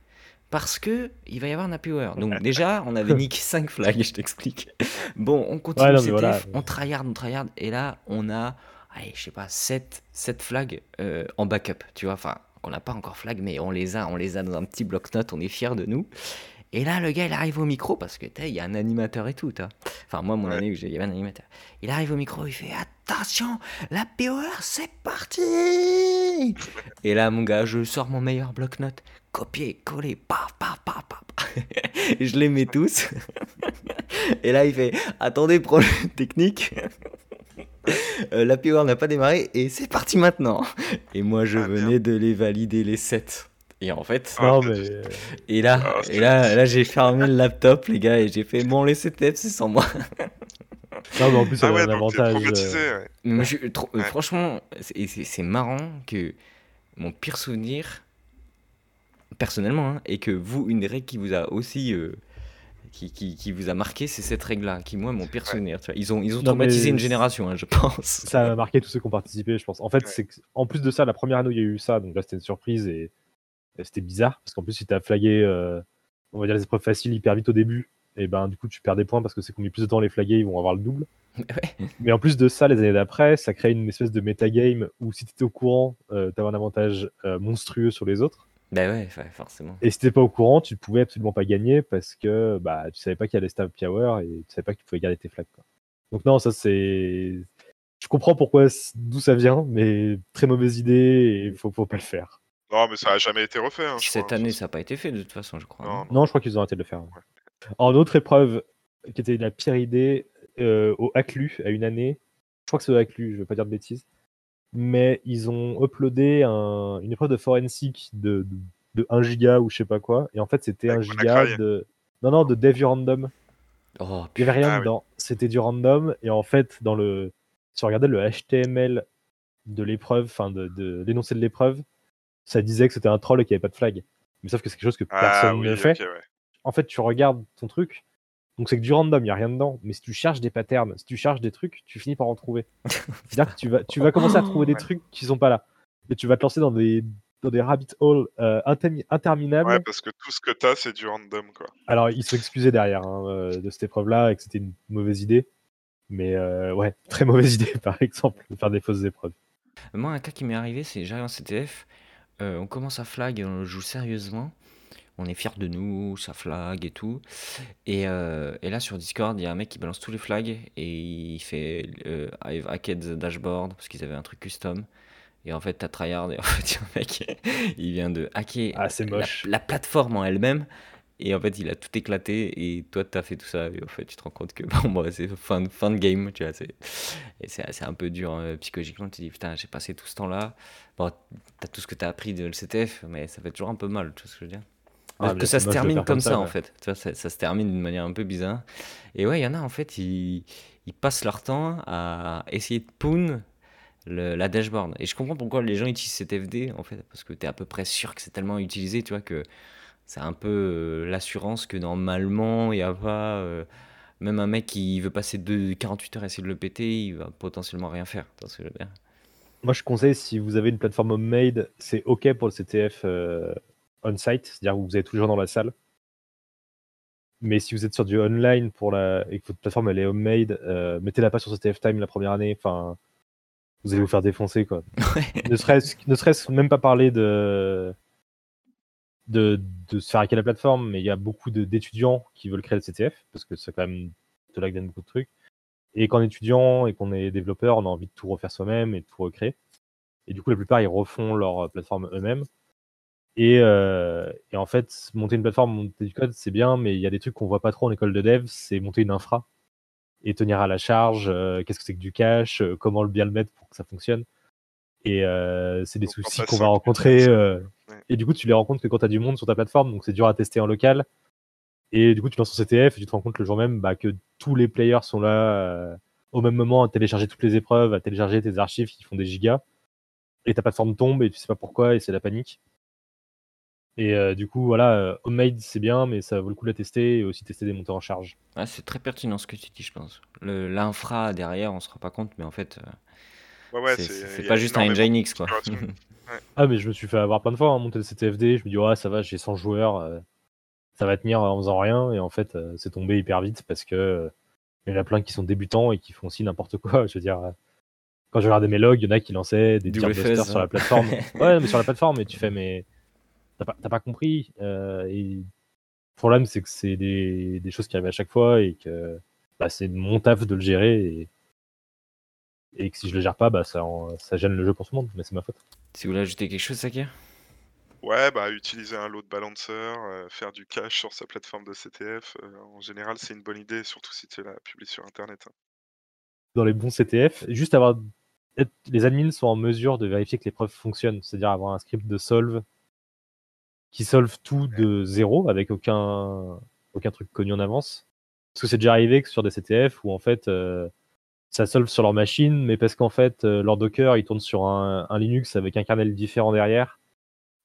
Parce que il va y avoir un happy hour. Donc déjà, on avait niqué 5 flags, je t'explique. Bon, on continue CTF, on tryhard, on tryhard. Et là, on a, allez, je sais pas, 7, 7 flags euh, en backup. Tu vois, enfin, on n'a pas encore flag, mais on les a, on les a dans un petit bloc-notes, on est fiers de nous. Et là, le gars, il arrive au micro parce que il y a un animateur et tout. Enfin, Enfin, moi, mon Ouais. année il y avait un animateur. Il arrive au micro, il fait Attention, la POR, c'est parti Et là, mon gars, je sors mon meilleur bloc-notes. Copier, coller, paf, paf, paf, paf. Je les mets tous. Et là, il fait Attendez, problème technique. Euh, la POR n'a pas démarré et c'est parti maintenant. Et moi, je Ah, merde. venais de les valider les 7. Et en fait, Ah, non, t'as mais. et là, Ah, et là, là j'ai fermé le laptop, les gars, et j'ai fait bon, les CTF, c'est sans moi. Non, mais en plus, ça Ah a un avantage. euh, ouais. Mais moi, je suis trop- Ouais. Franchement, c'est marrant que mon pire souvenir, personnellement, hein, et que vous, une règle qui vous a aussi. euh, qui, qui, qui vous a marqué, c'est cette règle-là, qui, moi, mon pire Ouais. souvenir. Tu vois. Ils ont, ils ont Non, traumatisé une génération, hein, je pense. ça a marqué tous ceux qui ont participé, je pense. En fait, Ouais. c'est en plus de ça, la première année où il y a eu ça, donc là c'était une surprise et, et c'était bizarre parce qu'en plus, si tu as flagué, euh, on va dire les épreuves faciles hyper vite au début, et ben du coup, tu perds des points parce que c'est qu'on met plus de temps à les flaguer, ils vont avoir le double. Ouais. Mais en plus de ça, les années d'après, ça crée une espèce de metagame où si tu étais au courant, euh, tu avais un avantage euh, monstrueux sur les autres. Ben ouais, ouais, forcément. Et si t'étais pas au courant, tu pouvais absolument pas gagner parce que bah, tu savais pas qu'il y avait Stab Power et tu savais pas que tu pouvais garder tes flags. Quoi. Donc non, ça c'est... Je comprends pourquoi, d'où ça vient, mais très mauvaise idée et faut, faut pas le faire. Non, mais ça a jamais été refait. Hein, je Cette crois, année, ça. n'a pas été fait, de toute façon, je crois. Non, hein. Non, je crois qu'ils ont arrêté de le faire. En autre épreuve, qui était la pire idée, euh, au Haclu, à une année, je crois que c'est au Haclu, je vais pas dire de bêtises, mais ils ont uploadé un- une épreuve de forensic de, de, de 1 giga ou je sais pas quoi, et en fait c'était 1 Avec giga de... Non, non, de dev random. Oh, Il n'y avait rien Ah oui. dedans. C'était du random. Et en fait, dans le, si on regardait le HTML de l'épreuve, enfin de, de l'énoncé de l'épreuve, ça disait que c'était un troll et qu'il n'y avait pas de flag. Mais sauf que c'est quelque chose que Ah personne oui, ne fait. ouais. En fait, tu regardes ton truc. Donc c'est que du random, il n'y a rien dedans. Mais si tu cherches des patterns, si tu cherches des trucs, tu finis par en trouver. C'est-à-dire que tu vas, tu vas commencer à trouver des trucs qui sont pas là. Et tu vas te lancer dans des, dans des rabbit holes euh, intermi- interminables. Ouais, parce que tout ce que t'as, c'est du random, quoi. Alors, ils sont excusés derrière hein, euh, de cette épreuve-là et que c'était une mauvaise idée. Mais euh, ouais, très mauvaise idée, par exemple, de faire des fausses épreuves. Moi, un cas qui m'est arrivé, c'est j'arrive en CTF, euh, on commence à flag, et on joue sérieusement, on est fiers de nous, ça flag et tout. Et, euh, et là, sur Discord, il y a un mec qui balance tous les flags et il fait euh, I've hacked the dashboard parce qu'ils avaient un truc custom. Et en fait, t'as tryhard et en fait, un mec, il vient de hacker Ah, la, la plateforme en elle-même. Et en fait, il a tout éclaté et toi, t'as fait tout ça. Et en fait, tu te rends compte que bon, bah, c'est fin, de- fin de game, tu vois. c'est- Et c'est c'est un peu dur euh, psychologiquement. Tu te dis, putain, j'ai passé tout ce temps-là. Bon, t'as tout ce que t'as appris de le CTF, mais ça fait toujours un peu mal, tu vois ce que je veux dire? Ah, que ça se termine comme ça, ça, en fait. Tu vois, ça, ça se termine d'une manière un peu bizarre. Et ouais, il y en a, en fait, ils, ils passent leur temps à essayer de poon le- la dashboard. Et je comprends pourquoi les gens utilisent cet FD, en fait, parce que tu es à peu près sûr que c'est tellement utilisé, tu vois, que c'est un peu euh, l'assurance que normalement, il n'y a pas. euh, même un mec qui veut passer de 48 heures à essayer de le péter, il va potentiellement rien faire. Tu vois ce que je veux dire? Moi, je conseille, si vous avez une plateforme homemade, c'est OK pour le CTF euh, on-site, c'est-à-dire où vous avez tous les gens dans la salle. Mais si vous êtes sur du online pour la... et que votre plateforme elle est homemade, euh, mettez-la pas sur CTF Time la première année. Enfin, vous allez vous faire défoncer quoi. ne serait-ce ne serait-ce même pas parler de de, de se faire hacker la plateforme, mais il y a beaucoup d'étudiants qui veulent créer le CTF parce que c'est quand même de là que viennent beaucoup de trucs. Et qu'en étudiant et qu'on est développeur, on a envie de tout refaire soi-même et de tout recréer. Et du coup, la plupart, ils refont leur plateforme eux-mêmes. Et, euh, et en fait, monter une plateforme, monter du code, c'est bien, mais il y a des trucs qu'on voit pas trop en école de dev, c'est monter une infra et tenir à la charge, euh, qu'est-ce que c'est que du cache, euh, comment le bien le mettre pour que ça fonctionne. Et euh, c'est des Donc, soucis qu'on va rencontrer. Ouais. Et du coup, tu les rencontres que quand tu as du monde sur ta plateforme, donc c'est dur à tester en local. Et du coup, tu lances ton CTF et tu te rends compte le jour même bah, que tous les players sont là euh, au même moment à télécharger toutes les épreuves, à télécharger tes archives qui font des gigas. Et ta plateforme tombe et tu sais pas pourquoi et c'est la panique. Et euh, du coup, voilà, euh, homemade c'est bien, mais ça vaut le coup de la tester et aussi tester des monteurs en charge. Ouais, c'est très pertinent ce que tu dis, je pense. Le- L'infra derrière, on se rend pas compte, mais en fait, euh, Ouais, ouais, c'est- pas juste un de Nginx, quoi. Ah, mais je me suis fait avoir plein de fois à monter le CTFD. Je me dis, ouais, ça va, j'ai 100 joueurs, euh, ça va tenir en faisant rien. Et en fait, euh, c'est tombé hyper vite parce que euh, il y en a plein qui sont débutants et qui font aussi n'importe quoi. Je veux dire, euh, quand je regardais mes logs, il y en a qui lançaient des Double tier busters fuzz, sur la hein. plateforme. ouais, mais sur la plateforme, et tu fais, mais t'as pas, compris. euh, et le problème, c'est que c'est des, des choses qui arrivent à chaque fois et que bah, c'est mon taf de le gérer et, et que si je le gère pas, bah, ça, en- ça gêne le jeu pour tout le monde, mais c'est ma faute. Si vous voulez ajouter quelque chose, Sakir Ouais, bah, utiliser un load balancer, heu, faire du cache sur sa plateforme de CTF, heu, en général, c'est une bonne idée, surtout si tu la publies sur internet, hein. Dans les bons CTF, juste avoir les admins sont en mesure de vérifier que les preuves fonctionnent, c'est-à-dire avoir un script de solve qui solve tout de zéro avec aucun aucun truc connu en avance. Parce que c'est déjà arrivé que sur des CTF où en fait euh, ça solve sur leur machine, mais parce qu'en fait euh, leur Docker il tourne sur un, un Linux avec un kernel différent derrière.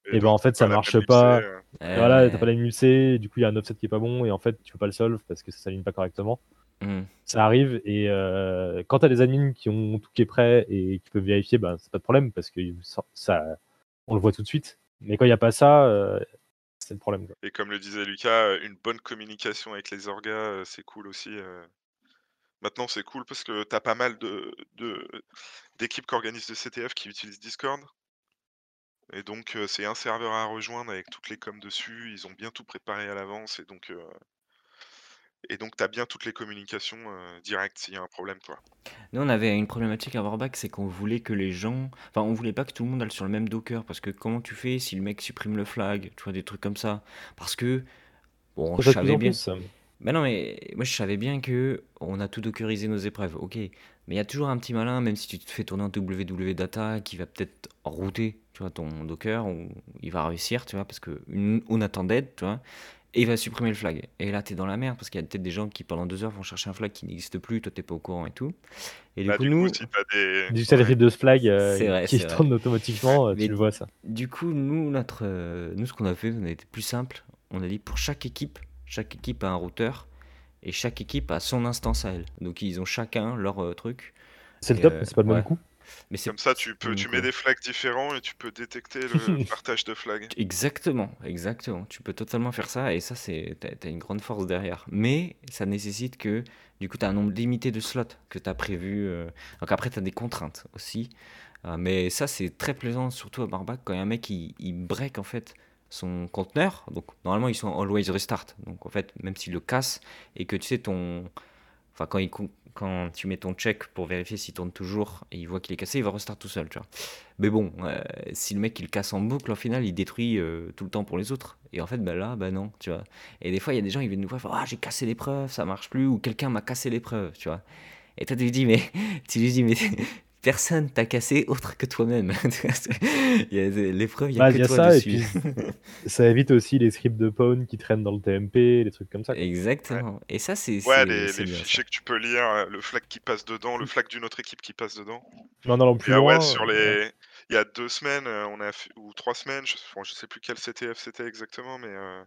Et ben, donc en fait, ça marche pas. Euh, Voilà, t'as pas la MUC, du coup il y a un offset qui est pas bon et en fait tu peux pas le solve parce que ça s'aligne pas correctement. hmm. Ça arrive et euh, quand t'as des admins qui ont tout qui est prêt et qui peuvent vérifier, ben c'est pas de problème parce que ça, ça- on le voit tout de suite. Mais quand il y a pas ça, euh, c'est le problème. et comme le disait Lucas, heu, une bonne communication avec les orgas, heu, c'est cool aussi. Maintenant, c'est cool parce que t'as pas mal de de d'équipes qui organisent des CTF qui utilisent Discord et donc c'est un serveur à rejoindre avec toutes les coms dessus. Ils ont bien tout préparé à l'avance et donc et donc t'as bien toutes les communications, heu, directes s'il y a un problème, quoi. Nous, on avait une problématique à Warback, c'est qu'on voulait que les gens. Enfin, on voulait pas que tout le monde aille sur le même Docker. Parce que comment tu fais si le mec supprime le flag Tu vois, des trucs comme ça? Parce que. Bon, je savais en bien. plus, ça? Mais non, mais moi je savais bien que on a tout dockerisé nos épreuves, ok. Mais il y a toujours un petit malin, même si tu te fais tourner un www data, qui va peut-être router, tu vois, ton Docker, ou il va réussir, tu vois, parce que une, on attend d'aide, tu vois, et il va supprimer le flag. Et là, t'es dans la merde, parce qu'il y a peut-être des gens qui pendant deux heures vont chercher un flag qui n'existe plus, toi t'es pas au courant et tout. Et du Là, coup, du nous, coup, si t'as des Du self de flag euh, vrai, qui se vrai. tourne automatiquement, euh, Mais- tu le vois ça. Du coup, nous, notre, euh, nous, ce qu'on a fait, on a été plus simple. On a dit pour chaque équipe, chaque équipe a un routeur et chaque équipe a son instance à elle. Donc ils ont chacun leur euh, truc. C'est le top, euh, mais c'est pas le ouais. même coup. Mais comme ça, tu peux tu mets quoi. des flags différents et tu peux détecter le partage de flags. Exactement, exactement. Tu peux totalement faire ça et ça, t'as, t'as une grande force derrière. Mais ça nécessite que, du coup, tu as un nombre limité de slots que tu as prévu. euh, Donc après, tu as des contraintes aussi. Euh, mais ça, c'est très plaisant, surtout à Barbac, quand il y a un mec qui il break en fait son conteneur. Donc normalement, ils sont always restart. Donc en fait, même s'il le casse et que tu sais ton. Quand, tu mets ton check pour vérifier s'il tourne toujours et il voit qu'il est cassé, il va restart tout seul. Mais bon, euh, si le mec il casse en boucle, au final, il détruit euh, tout le temps pour les autres. Et en fait, bah là, bah non. Et des fois, il y a des gens, ils viennent nous voir, ah, j'ai cassé l'épreuve, ça marche plus, ou quelqu'un m'a cassé l'épreuve. Et toi, tu lui dis, mais, tu lui dis, mais personne t'a cassé autre que toi-même. Il y a des- l'épreuve, il y a Bah, que il y a toi ça, et dessus. puis ça évite aussi les scripts de pawn qui traînent dans le TMP, les trucs comme ça. quoi. Exactement. Et ça, c'est Ouais, les, les bien, ça. fichiers que tu peux lire, euh, le flag qui passe dedans, le flag d'une autre équipe qui passe dedans. En allant Et plus ah loin, ouais, sur euh, ouais. les. Il y a deux semaines, euh, on a fait- ou trois semaines, je, bon, je sais plus quel CTF c'était exactement, mais euh,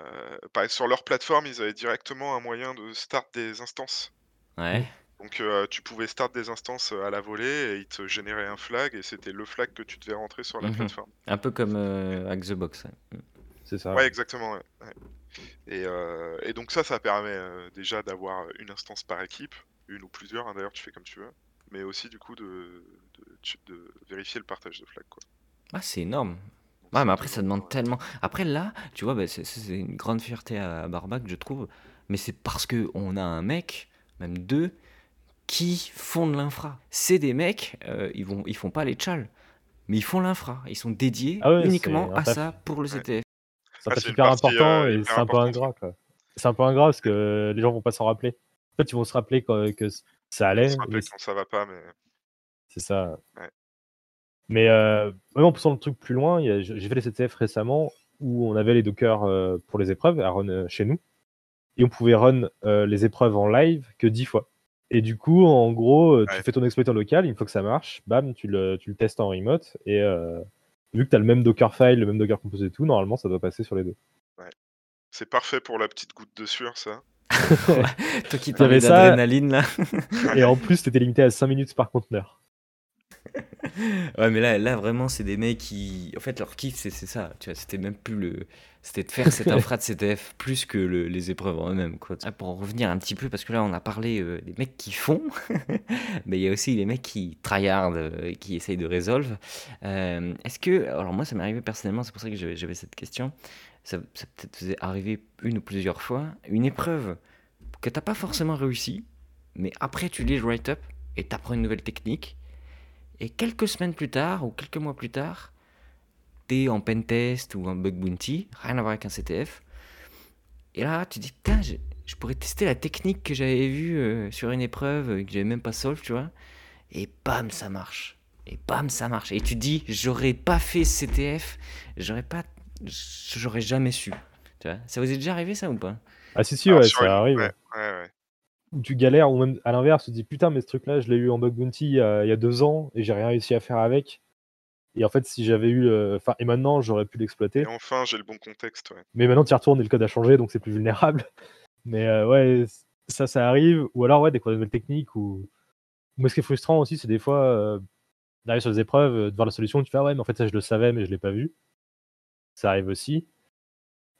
euh, pareil, sur leur plateforme, ils avaient directement un moyen de start des instances. Ouais. Donc euh, tu pouvais start des instances euh, à la volée et ils te généraient un flag et c'était le flag que tu devais rentrer sur la Mhm. plateforme. Un peu comme euh, Hack the Box. ouais. c'est ça. Ouais, exactement. ouais, ouais. Et, euh, et donc ça, ça permet euh, déjà d'avoir une instance par équipe, une ou plusieurs, hein, d'ailleurs, tu fais comme tu veux, mais aussi du coup de, de, tu- de vérifier le partage de flag. Quoi. Ah, c'est énorme. Donc, Ouais, c'est mais après, ça demande tellement. Après, là, tu vois, bah, c'est c'est une grande fierté à Barbac, je trouve. Mais c'est parce que on a un mec, même deux, qui font de l'infra. C'est des mecs, euh, ils vont, ils font pas les tchals, mais ils font l'infra. Ils sont dédiés Ah ouais, uniquement à ça pour le Ouais. CTF. C'est un Ah, c'est partie, important euh, et c'est un peu ingrat. quoi. C'est un peu ingrat parce que les gens vont pas s'en rappeler. En fait, ils vont se rappeler quand- que ça allait, se mais rappelle quand ça va pas, mais c'est ça. Ouais. Mais euh, même en poussant le truc plus loin, j'ai fait les CTF récemment où on avait les dockers euh, pour les épreuves à run euh, chez nous. Et on pouvait run les épreuves en live que 10 fois. Et du coup, en gros, euh, tu Ouais. fais ton exploit local, une fois que ça marche, bam, tu le, tu le testes en remote. Et euh, vu que tu as le même Docker file, le même Docker compose et tout, normalement, ça doit passer sur les deux. c'est parfait pour la petite goutte de sueur, ça. Toi qui parlais d'adrénaline, là. Et en plus, tu étais limité à 5 minutes par conteneur. Ouais, mais là, là vraiment, c'est des mecs qui. En fait, leur kiff, c'est ça. Tu vois, c'était même plus le. C'était de faire cette infra de CTF plus que le- les épreuves en eux-mêmes. Ah, Pour en revenir un petit peu, parce que là, on a parlé euh, des mecs qui font, mais il y a aussi les mecs qui tryhard euh, et qui essayent de résolve. Euh, Est-ce que. Alors, moi, ça m'est arrivé personnellement, c'est pour ça que j'avais j'avais cette question. Ça, ça peut-être vous est arrivé une ou plusieurs fois. Une épreuve que t'as pas forcément réussi, mais après tu lis le write-up et t'apprends une nouvelle technique. Et quelques semaines plus tard ou quelques mois plus tard, t'es en pentest ou en bug bounty, rien à voir avec un CTF. Et là, tu dis, putain, je, je pourrais tester la technique que j'avais vue euh, sur une épreuve euh, que j'avais même pas solve, tu vois. Et bam, ça marche. Et bam, ça marche. Et tu dis, j'aurais pas fait CTF, j'aurais pas, j'aurais jamais su. Tu vois, ça vous est déjà arrivé ça ou pas? Ah si si ouais, sur ça arrive. Ouais, ouais, ouais. Où tu galères ou même à l'inverse, tu te dis putain mais ce truc là je l'ai eu en bug bounty il y a, il y a deux ans et j'ai rien réussi à faire avec. Et en fait si j'avais eu, enfin et maintenant j'aurais pu l'exploiter. Et enfin, j'ai le bon contexte. Ouais. Mais maintenant tu y retournes et le code a changé donc c'est plus vulnérable. Mais euh, ouais ça ça arrive. Ou alors ouais découvrir de nouvelles techniques ou moi ce qui est frustrant aussi c'est des fois euh, d'arriver sur les épreuves, euh, de voir la solution, tu fais ah ouais mais en fait ça je le savais mais je l'ai pas vu. Ça arrive aussi.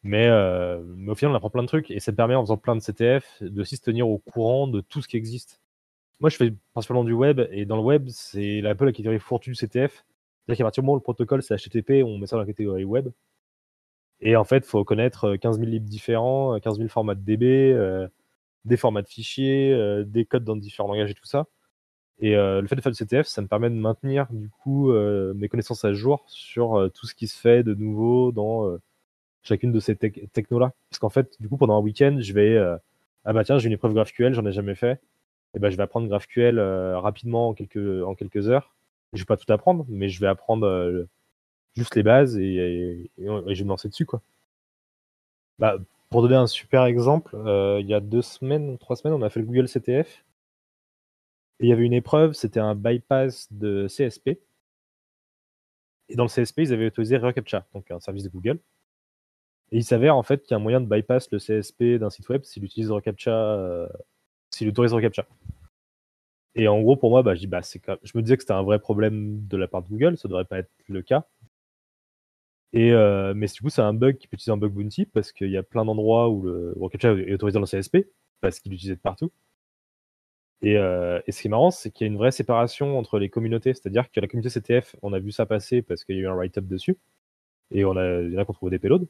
Mais, euh, mais au final, on apprend plein de trucs et ça permet, en faisant plein de CTF, de aussi se tenir au courant de tout ce qui existe. Moi, je fais principalement du web et dans le web, c'est un peu la catégorie fourtue du CTF. C'est-à-dire qu'à partir du moment où le protocole c'est HTTP, on met ça dans la catégorie web. Et en fait, il faut connaître euh, 15 000 libres différents, euh, 15 000 formats de DB, euh, des formats de fichiers, euh, des codes dans différents langages et tout ça. Et euh, le fait de faire du CTF, ça me permet de maintenir du coup euh, mes connaissances à jour sur euh, tout ce qui se fait de nouveau dans euh, chacune de ces tech- technos-là. Parce qu'en fait, du coup, pendant un week-end, je vais euh, ah bah tiens, j'ai une épreuve GraphQL, j'en ai jamais fait. Et ben je vais apprendre GraphQL euh, rapidement en quelques en quelques heures. Je vais pas tout apprendre, mais je vais apprendre euh, juste les bases et, je vais me lancer dessus quoi. Bah, pour donner un super exemple, il y a deux semaines ou trois semaines, on a fait le Google CTF. Et il y avait une épreuve, c'était un bypass de CSP. Et dans le CSP, ils avaient autorisé reCAPTCHA, donc un service de Google. Et il s'avère en fait qu'il y a un moyen de bypass le CSP d'un site web s'il utilise reCAPTCHA, euh, s'il autorise reCAPTCHA. Et en gros, pour moi, bah, je, dis, bah, je me disais que c'était un vrai problème de la part de Google, ça devrait pas être le cas. Et, euh, mais du coup, c'est un bug qui peut utiliser un bug bounty parce qu'il y a plein d'endroits où le reCAPTCHA est autorisé dans le CSP parce qu'il l'utilisait de partout. Et, euh, et ce qui est marrant, c'est qu'il y a une vraie séparation entre les communautés. C'est-à-dire que la communauté CTF, on a vu ça passer parce qu'il y a eu un write-up dessus. Et on a, il y en a qui ont trouvé des payloads.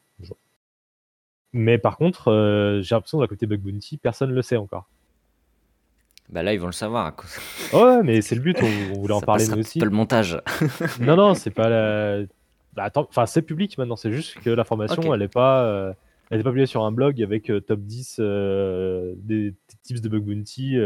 Mais par contre, euh, j'ai l'impression que la communauté Bug Bounty, personne ne le sait encore. Bah là, ils vont le savoir. à cause- Ouais, mais c'est le but, on, on voulait en Ça parler nous aussi. peut-être le montage. Non, non, c'est pas la. Bah, attends, enfin, c'est public maintenant, c'est juste que l'information, elle est pas. euh, Elle est pas publiée sur un blog avec euh, top 10 euh, des tips de Bug Bounty.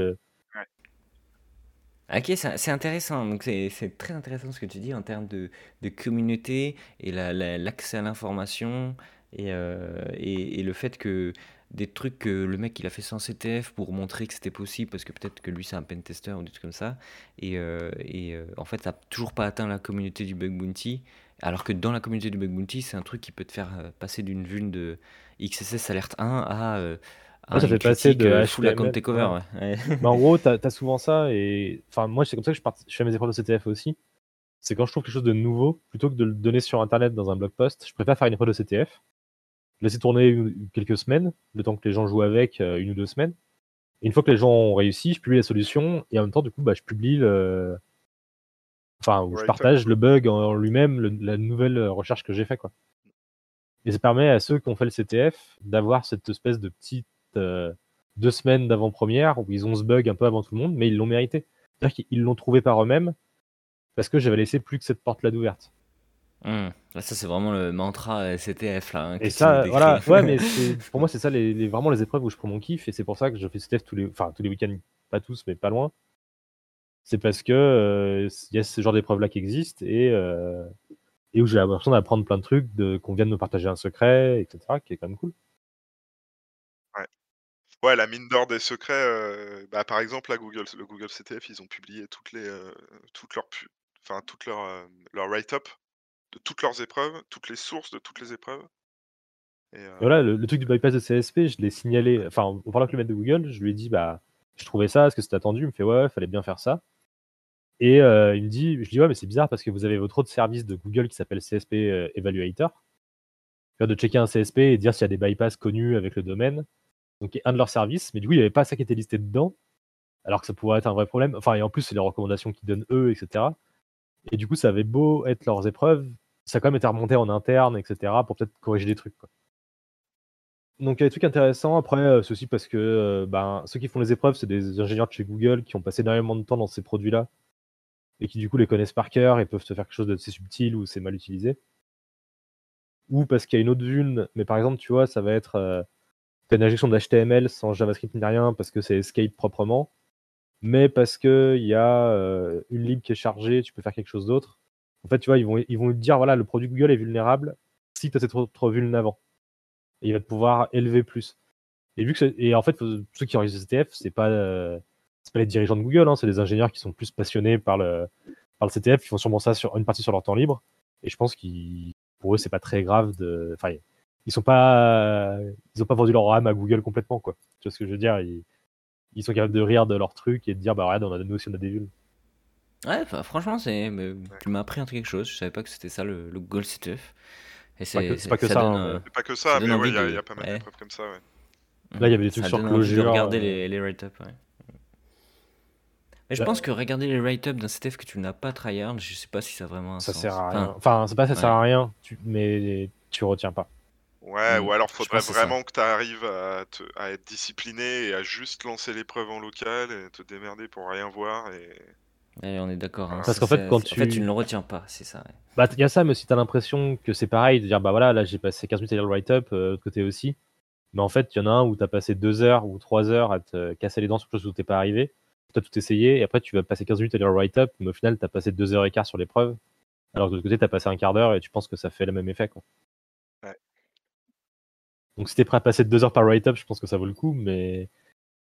Ok, c'est c'est intéressant. Donc c'est c'est très intéressant ce que tu dis en termes de, de communauté et la- la- l'accès à l'information et, euh, et, et le fait que des trucs que le mec il a fait sans CTF pour montrer que c'était possible parce que peut-être que lui c'est un pentester ou des trucs comme ça et, euh, et euh, en fait ça n'a toujours pas atteint la communauté du bug bounty alors que dans la communauté du bug bounty c'est un truc qui peut te faire euh, passer d'une vulne de XSS alerte 1 à, euh, à Ouais, ça une fait passer de euh, full account takeover. ouais. ouais. Mais en gros, t'as as souvent ça. Et enfin, moi, c'est comme ça que je, part- je fais mes épreuves de CTF aussi. C'est quand je trouve quelque chose de nouveau, plutôt que de le donner sur Internet dans un blog post, je préfère faire une épreuve de CTF, laisser tourner une- quelques semaines, le temps que les gens jouent avec, euh, une ou deux semaines. Et une fois que les gens ont réussi, je publie la solution et en même temps, du coup, bah, je publie le. Enfin, je partage le bug en, lui-même, la nouvelle recherche que j'ai fait, quoi. Et ça permet à ceux qui ont fait le CTF d'avoir cette espèce de petite euh, deux semaines d'avant-première où ils ont ce bug un peu avant tout le monde, mais ils l'ont mérité. C'est-à-dire qu'ils l'ont trouvé par eux-mêmes parce que j'avais laissé plus que cette porte-là d'ouverte. Hum. Là, ça, c'est vraiment le mantra euh, CTF, là. hein, Et ça, voilà, ouais, mais pour moi, c'est ça les, les- vraiment les épreuves où je prends mon kiff et c'est pour ça que je fais CTF tous les, enfin, tous les week-ends, pas tous, mais pas loin. C'est parce que euh, il y a ce genre d'épreuves-là qui existent et, euh, et où j'ai l'impression d'apprendre plein de trucs, de, qu'on vient de me partager un secret, etc., qui est quand même cool. Ouais, la mine d'or des secrets, euh, bah, par exemple, là, Google, le Google CTF, ils ont publié toutes les, euh, toutes leurs, enfin, toutes leurs, euh, leurs write-up toutes leurs épreuves, toutes les sources de toutes les épreuves. Euh, voilà, le, truc du bypass de CSP, je l'ai signalé, enfin, en parlant avec le maître de Google, je lui ai dit, bah, je trouvais ça, est-ce que c'était attendu? Il me fait, ouais, fallait bien faire ça. Et euh, il me dit, je dis, ouais, mais c'est bizarre parce que vous avez votre autre service de Google qui s'appelle CSP euh, Evaluator. De checker un CSP et dire s'il y a des bypass connus avec le domaine. Donc, un de leurs services, mais du coup, il n'y avait pas ça qui était listé dedans, alors que ça pourrait être un vrai problème. Enfin, et en plus, c'est les recommandations qu'ils donnent eux, etc. Et du coup, ça avait beau être leurs épreuves, ça a quand même été remonté en interne, etc., pour peut-être corriger des trucs. Donc il y a des trucs intéressants. Après, euh, c'est aussi parce que euh, ben, ceux qui font les épreuves, c'est des ingénieurs de chez Google qui ont passé énormément de temps dans ces produits-là et qui du coup les connaissent par cœur et peuvent te faire quelque chose de assez subtil ou c'est mal utilisé. Ou parce qu'il y a une autre vulne, mais par exemple, tu vois, ça va être euh, une injection d'HTML sans JavaScript ni rien parce que c'est escape proprement, mais parce qu'il y a euh, une lib qui est chargée, tu peux faire quelque chose d'autre. En fait, tu vois, ils vont, ils vont te dire voilà, le produit Google est vulnérable si tu as cette autre vulne avant. Et il va te pouvoir élever plus. Et, vu que et en fait, ceux qui enregistrent CTF, c'est pas, euh, pas les dirigeants de Google, hein, c'est des ingénieurs qui sont plus passionnés par le, par le CTF, ils font sûrement ça sur une partie sur leur temps libre. Et je pense qu'ils, pour eux, c'est pas très grave de. Ils sont pas, ils pas vendu leur âme à Google complètement, quoi. Tu vois ce que je veux dire? Ils, ils sont capables de rire de leur truc et de dire, bah regarde, on a, nous aussi on a des vulnes. Ouais, enfin, franchement, c'est, mais tu m'as appris un truc quelque chose. Je savais pas que c'était ça le, le goal CTF. Et pas que- c'est pas que ça, donne, hein, C'est pas que Ça mais ouais, il y, de- y a pas mal ouais. d'épreuves comme ça, ouais. Là, il y avait des trucs ça sur envie de regarder euh. les, les write-up, ouais. Mais je Bah- pense que regarder les write-up d'un CTF que tu n'as pas tryhard, je sais pas si ça a vraiment un Ça sens. sert à Enfin, rien. Enfin, c'est pas ça ouais. sert à rien, tu- mais tu retiens pas. Ouais, Mm. ou alors faudrait vraiment que tu arrives à, te- à être discipliné et à juste lancer l'épreuve en local et te démerder pour rien voir. Et... on est d'accord. hein, Parce qu'en fait, quand En fait, tu- tu ne le retiens pas, c'est ça. ouais. Bah, il y a ça, mais si t'as l'impression que c'est pareil, de dire, bah voilà, là j'ai passé 15 minutes à lire le write-up, euh, de l'autre côté aussi. Mais en fait, il y en a un où t'as passé 2 heures ou 3 heures à te casser les dents sur quelque chose où t'es pas arrivé. T'as tout essayé, et après tu vas passer 15 minutes à lire le write-up, mais au final t'as passé 2 heures et quart sur l'épreuve. Alors que de l'autre côté, t'as passé un quart d'heure et tu penses que ça fait le même effet, quoi. Ouais. Donc si t'es prêt à passer 2 heures par write-up, je pense que ça vaut le coup, mais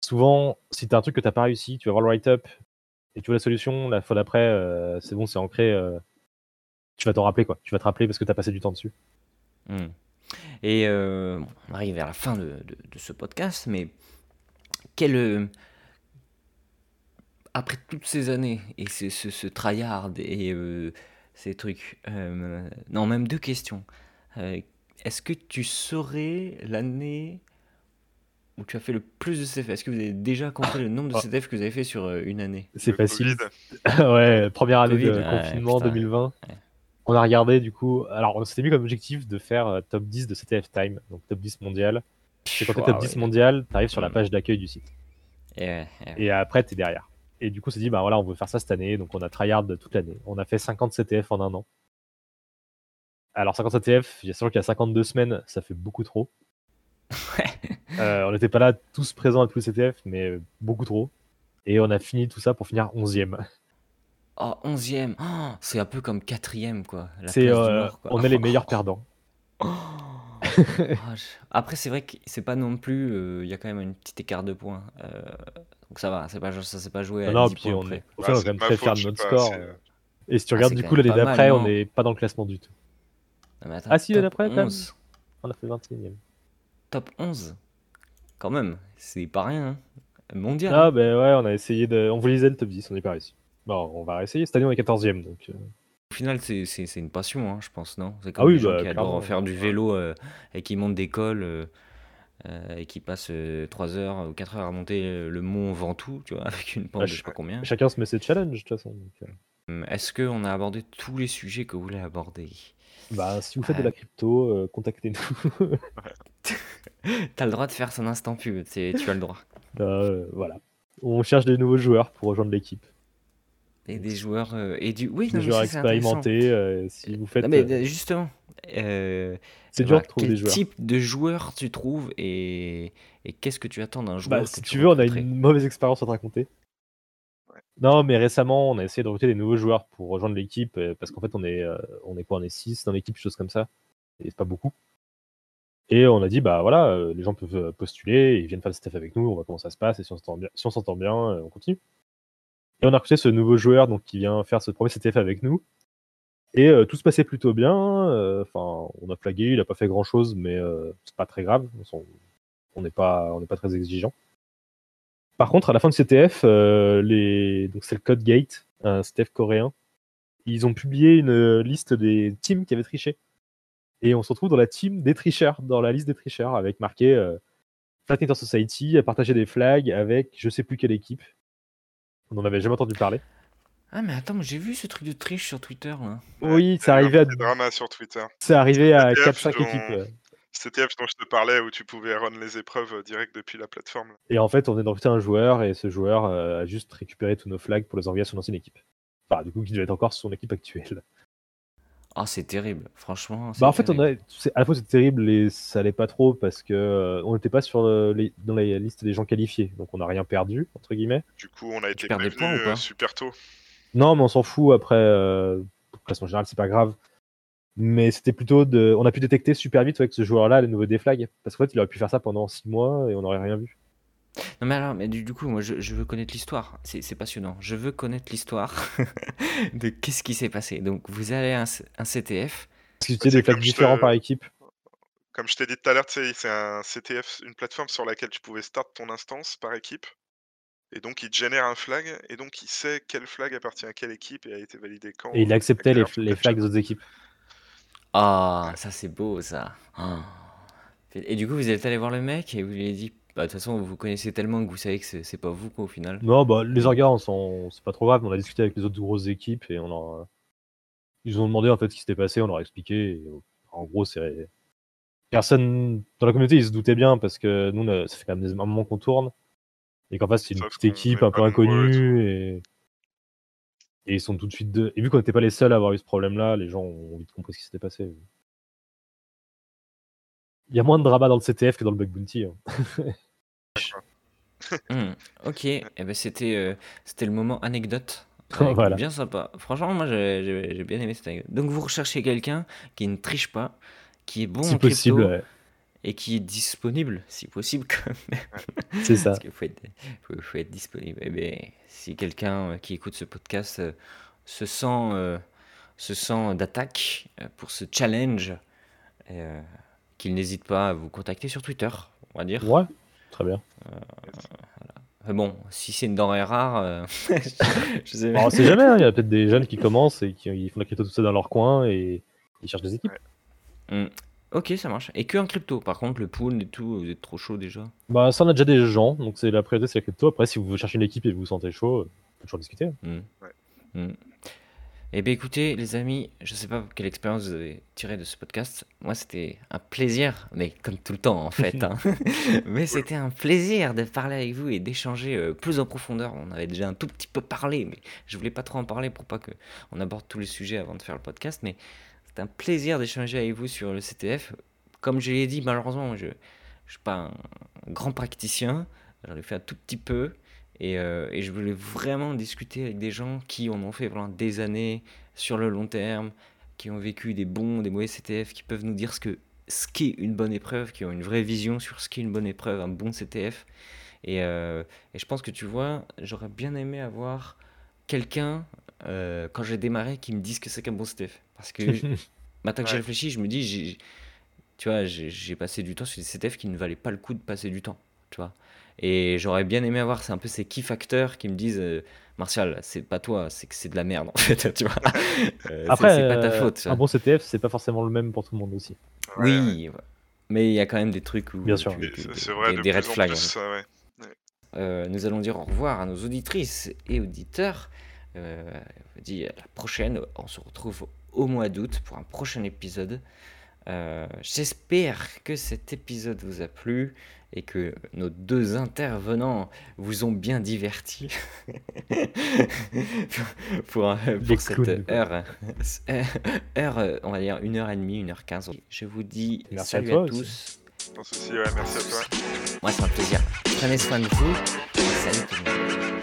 souvent, si t'as un truc que t'as pas réussi, tu vas voir le write-up et tu vois la solution, la fois d'après, euh, c'est bon, c'est ancré. euh, tu vas t'en rappeler, quoi. Tu vas te rappeler parce que t'as passé du temps dessus. Hmm. Et euh, on arrive vers la fin de, ce podcast, mais quel, après toutes ces années et ce, ce, tryhard et ces trucs, non, même deux questions. Est-ce que tu saurais l'année où tu as fait le plus de CTF Est-ce que vous avez déjà compté le nombre de Ah. CTF que vous avez fait sur euh, une année C'est Le facile. Ouais, première année Covid, de ouais, confinement putain, 2020. ouais. On a regardé du coup. Alors, on s'était mis comme objectif de faire euh, top 10 de CTF Time, donc top 10 mondial. Et quand t'es top Ouah, 10 ouais. mondial, t'arrives sur la Mm. page d'accueil du site. Et ouais, et ouais. Et après, t'es derrière. Et du coup, on s'est dit, bah voilà, on veut faire ça cette année. Donc, on a tryhard toute l'année. On a fait 50 CTF en un an. Alors, 50 CTF, il y a sûr qu'il y a 52 semaines, ça fait beaucoup trop. Euh, on n'était pas là tous présents à tous les CTF, mais beaucoup trop. Et on a fini tout ça pour finir 11ème. Oh, 11ème, Oh, c'est un peu comme quatrième quoi. la C'est, place du euh, Nord, quoi. on est les meilleurs perdants. Oh, je- Après, c'est vrai que c'est pas non plus. euh, Il y a quand même une petite écart de points. euh, donc ça va, c'est pas, ça s'est pas joué à Non, non, 10 puis points on est, au Bah, final, on est c'est quand même très fiers de notre score. Et si tu Ah, regardes du coup l'année d'après, on n'est pas dans le classement du tout. Non, mais attends, Ah si, l'année d'après, quand même. 11. On a fait 21ème. Top 11. Quand même, c'est pas rien. hein. Mondial. Ah ben ouais, on a essayé de... On voulait le top 10, on n'est pas réussi. Bon, on va réessayer. Cette année, on est 14ème, donc... euh, Au final, c'est une passion, hein, je pense, non? C'est Ah comme oui, les gens bah, qui adorent faire du vélo euh, et qui montent des cols euh, euh, et qui passent 3 heures ou 4 heures à monter le mont Ventoux, tu vois, avec une pente Bah, de je sais pas combien. Chacun se met ses challenges, de toute façon. Hum, Est-ce qu'on a abordé tous les sujets que vous voulez aborder? Bah, si vous faites de la crypto, contactez-nous. T'as le droit de faire son instant pub, c'est- tu as le droit. Euh, voilà. On cherche des nouveaux joueurs pour rejoindre l'équipe. Et des joueurs euh, et du oui, Des non, mais joueurs expérimentés. euh, si vous faites... Non, mais justement, euh, c'est dur voilà, de trouver quel des joueurs. type de joueur tu trouves et, et qu'est-ce que tu attends d'un joueur Bah, si tu tu veux, on a une mauvaise expérience à te raconter. Ouais. Non, mais récemment, on a essayé de recruter des nouveaux joueurs pour rejoindre l'équipe parce qu'en fait, on est, on est quoi On est 6 dans l'équipe, choses comme ça. Et c'est pas beaucoup. Et on a dit, bah voilà, euh, les gens peuvent euh, postuler, ils viennent faire le staff avec nous, on voit comment ça se passe, et si on s'entend bien, euh, on continue. Et on a recruté ce nouveau joueur donc, qui vient faire ce premier CTF avec nous. Et tout se passait plutôt bien. Enfin, on a flagué, il a pas fait grand chose, mais c'est pas très grave. On n'est pas, on pas très exigeant. Par contre, à la fin de CTF, les... donc c'est le Code Gate, un CTF coréen. Ils ont publié une liste des teams qui avaient triché. Et on se retrouve dans la team des tricheurs, dans la liste des tricheurs, avec marqué euh, Flat Society a partagé des flags avec je sais plus quelle équipe. On n'en avait jamais entendu parler. Ah mais attends, j'ai vu ce truc de triche sur Twitter là. Oui, c'est arrivé à, drama sur Twitter. c'est arrivé à CTF, 4-5 dont- équipes. CTF dont je te parlais où tu pouvais run les épreuves euh, direct depuis la plateforme. Et en fait, on est dans un joueur et ce joueur euh, a juste récupéré tous nos flags pour les envoyer à son ancienne équipe. Enfin, du coup, qui devait être encore son équipe actuelle. Ah, c'est terrible, franchement. Bah, en fait, on a, à la fois c'est terrible et ça allait pas trop parce que euh, on n'était pas sur les, dans la liste des gens qualifiés, donc on n'a rien perdu entre guillemets. Du coup, on a été prévenu super tôt. Non, mais on s'en fout après. Euh, classement général, c'est pas grave. Mais c'était plutôt de. On a pu détecter super vite avec ce joueur-là les nouveaux déflags. Parce qu'en fait, il aurait pu faire ça pendant 6 mois et on n'aurait rien vu. Non mais alors, mais du, coup, moi je, veux connaître l'histoire. C'est passionnant. Je veux connaître l'histoire de qu'est-ce qui s'est passé. Donc vous avez un, un CTF. Est-ce que tu des flags différents par équipe Comme je t'ai dit tout à l'heure, c'est un CTF, une plateforme sur laquelle tu pouvais start ton instance par équipe. Et donc il te génère un flag, et donc il sait quel flag appartient à quelle équipe et a été validé quand. Et il acceptait les, les flags des autres équipes. Ah, ça c'est beau ça. Ah. Et du coup, vous êtes allé voir le mec et vous lui avez dit, bah, de toute façon, vous connaissez tellement que vous savez que c'est pas vous quoi au final. Non, bah les orgas, c'est pas trop grave. On a discuté avec les autres grosses équipes et on a... ils ont demandé en fait ce qui s'était passé. On leur a expliqué. En gros, c'est personne dans la communauté, ils se doutaient bien parce que nous, ça fait quand même un moment qu'on tourne et qu'en fait, c'est une petite équipe un peu inconnue et et ils sont tout de suite deux. Et vu qu'on n'était pas les seuls à avoir eu ce problème-là, les gens ont vite compris ce qui s'était passé. Il y a moins de drama dans le CTF que dans le Bug Bounty. Hein. Hmm, ok, eh ben c'était euh, c'était le moment anecdote. Bien sympa. Franchement, moi j'ai bien aimé cette anecdote. Donc vous recherchez quelqu'un qui ne triche pas, qui est bon si possible, et qui est disponible, si possible quand même. C'est ça. Parce qu'il faut être, faut, être disponible. Eh bien, si quelqu'un euh, qui écoute ce podcast euh, se sent, euh, se sent d'attaque pour ce challenge, qu'il n'hésite pas à vous contacter sur Twitter, on va dire. Ouais, très bien. bon, si c'est une denrée rare, je sais pas. sait jamais, hein. il y a peut-être des jeunes qui commencent et qui font la crypto tout ça dans leur coin et ils cherchent des équipes. Hmm. Ok, ça marche. Et que en crypto, par contre, le pool et tout, vous êtes trop chaud déjà? Bah, ça, on a déjà des gens, donc c'est la priorité, c'est la crypto. Après, si vous cherchez une équipe et vous vous sentez chaud, on peut toujours discuter. Hmm. Hmm. Eh bien, écoutez, les amis, je sais pas quelle expérience vous avez tiré de ce podcast. Moi, c'était un plaisir, mais comme tout le temps, en fait. Hein. mais c'était un plaisir de parler avec vous et d'échanger euh, plus en profondeur. On avait déjà un tout petit peu parlé, mais je voulais pas trop en parler pour pas qu'on aborde tous les sujets avant de faire le podcast. Mais c'est un plaisir d'échanger avec vous sur le CTF. Comme je l'ai dit, malheureusement, je ne suis pas un grand praticien. J'en ai fait un tout petit peu. Et, euh, et, je voulais vraiment discuter avec des gens qui en ont fait pendant des années, sur le long terme, qui ont vécu des bons, des mauvais CTF, qui peuvent nous dire ce que ce qu'est une bonne épreuve, qui ont une vraie vision sur ce qu'est une bonne épreuve, un bon CTF. Et, euh, et je pense que tu vois, j'aurais bien aimé avoir quelqu'un euh, quand j'ai démarré, qui me disent que c'est qu'un bon CTF. Parce que maintenant que j'ai réfléchi, je me dis, tu vois, j'ai passé du temps sur des CTF qui ne valaient pas le coup de passer du temps, tu vois. Et j'aurais bien aimé avoir, c'est un peu ces key factors qui me disent, euh, Martial, c'est pas toi, c'est que c'est de la merde en fait, tu vois. Euh, Après, c'est pas ta faute. Un bon CTF, c'est pas forcément le même pour tout le monde aussi. oui, mais il y a quand même des trucs où. Bien sûr. des, red flags. nous allons dire au revoir à nos auditrices et auditeurs. Euh, on dit à la prochaine. On se retrouve au mois d'août pour un prochain épisode. Euh, j'espère que cet épisode vous a plu et que nos deux intervenants vous ont bien diverti pour, cette heure, heure, on va dire une heure et demie, une heure quinze. Je vous dis salut à, tous. merci à toi. Moi, c'est un plaisir. Prenez soin de vous. Salut tout le monde.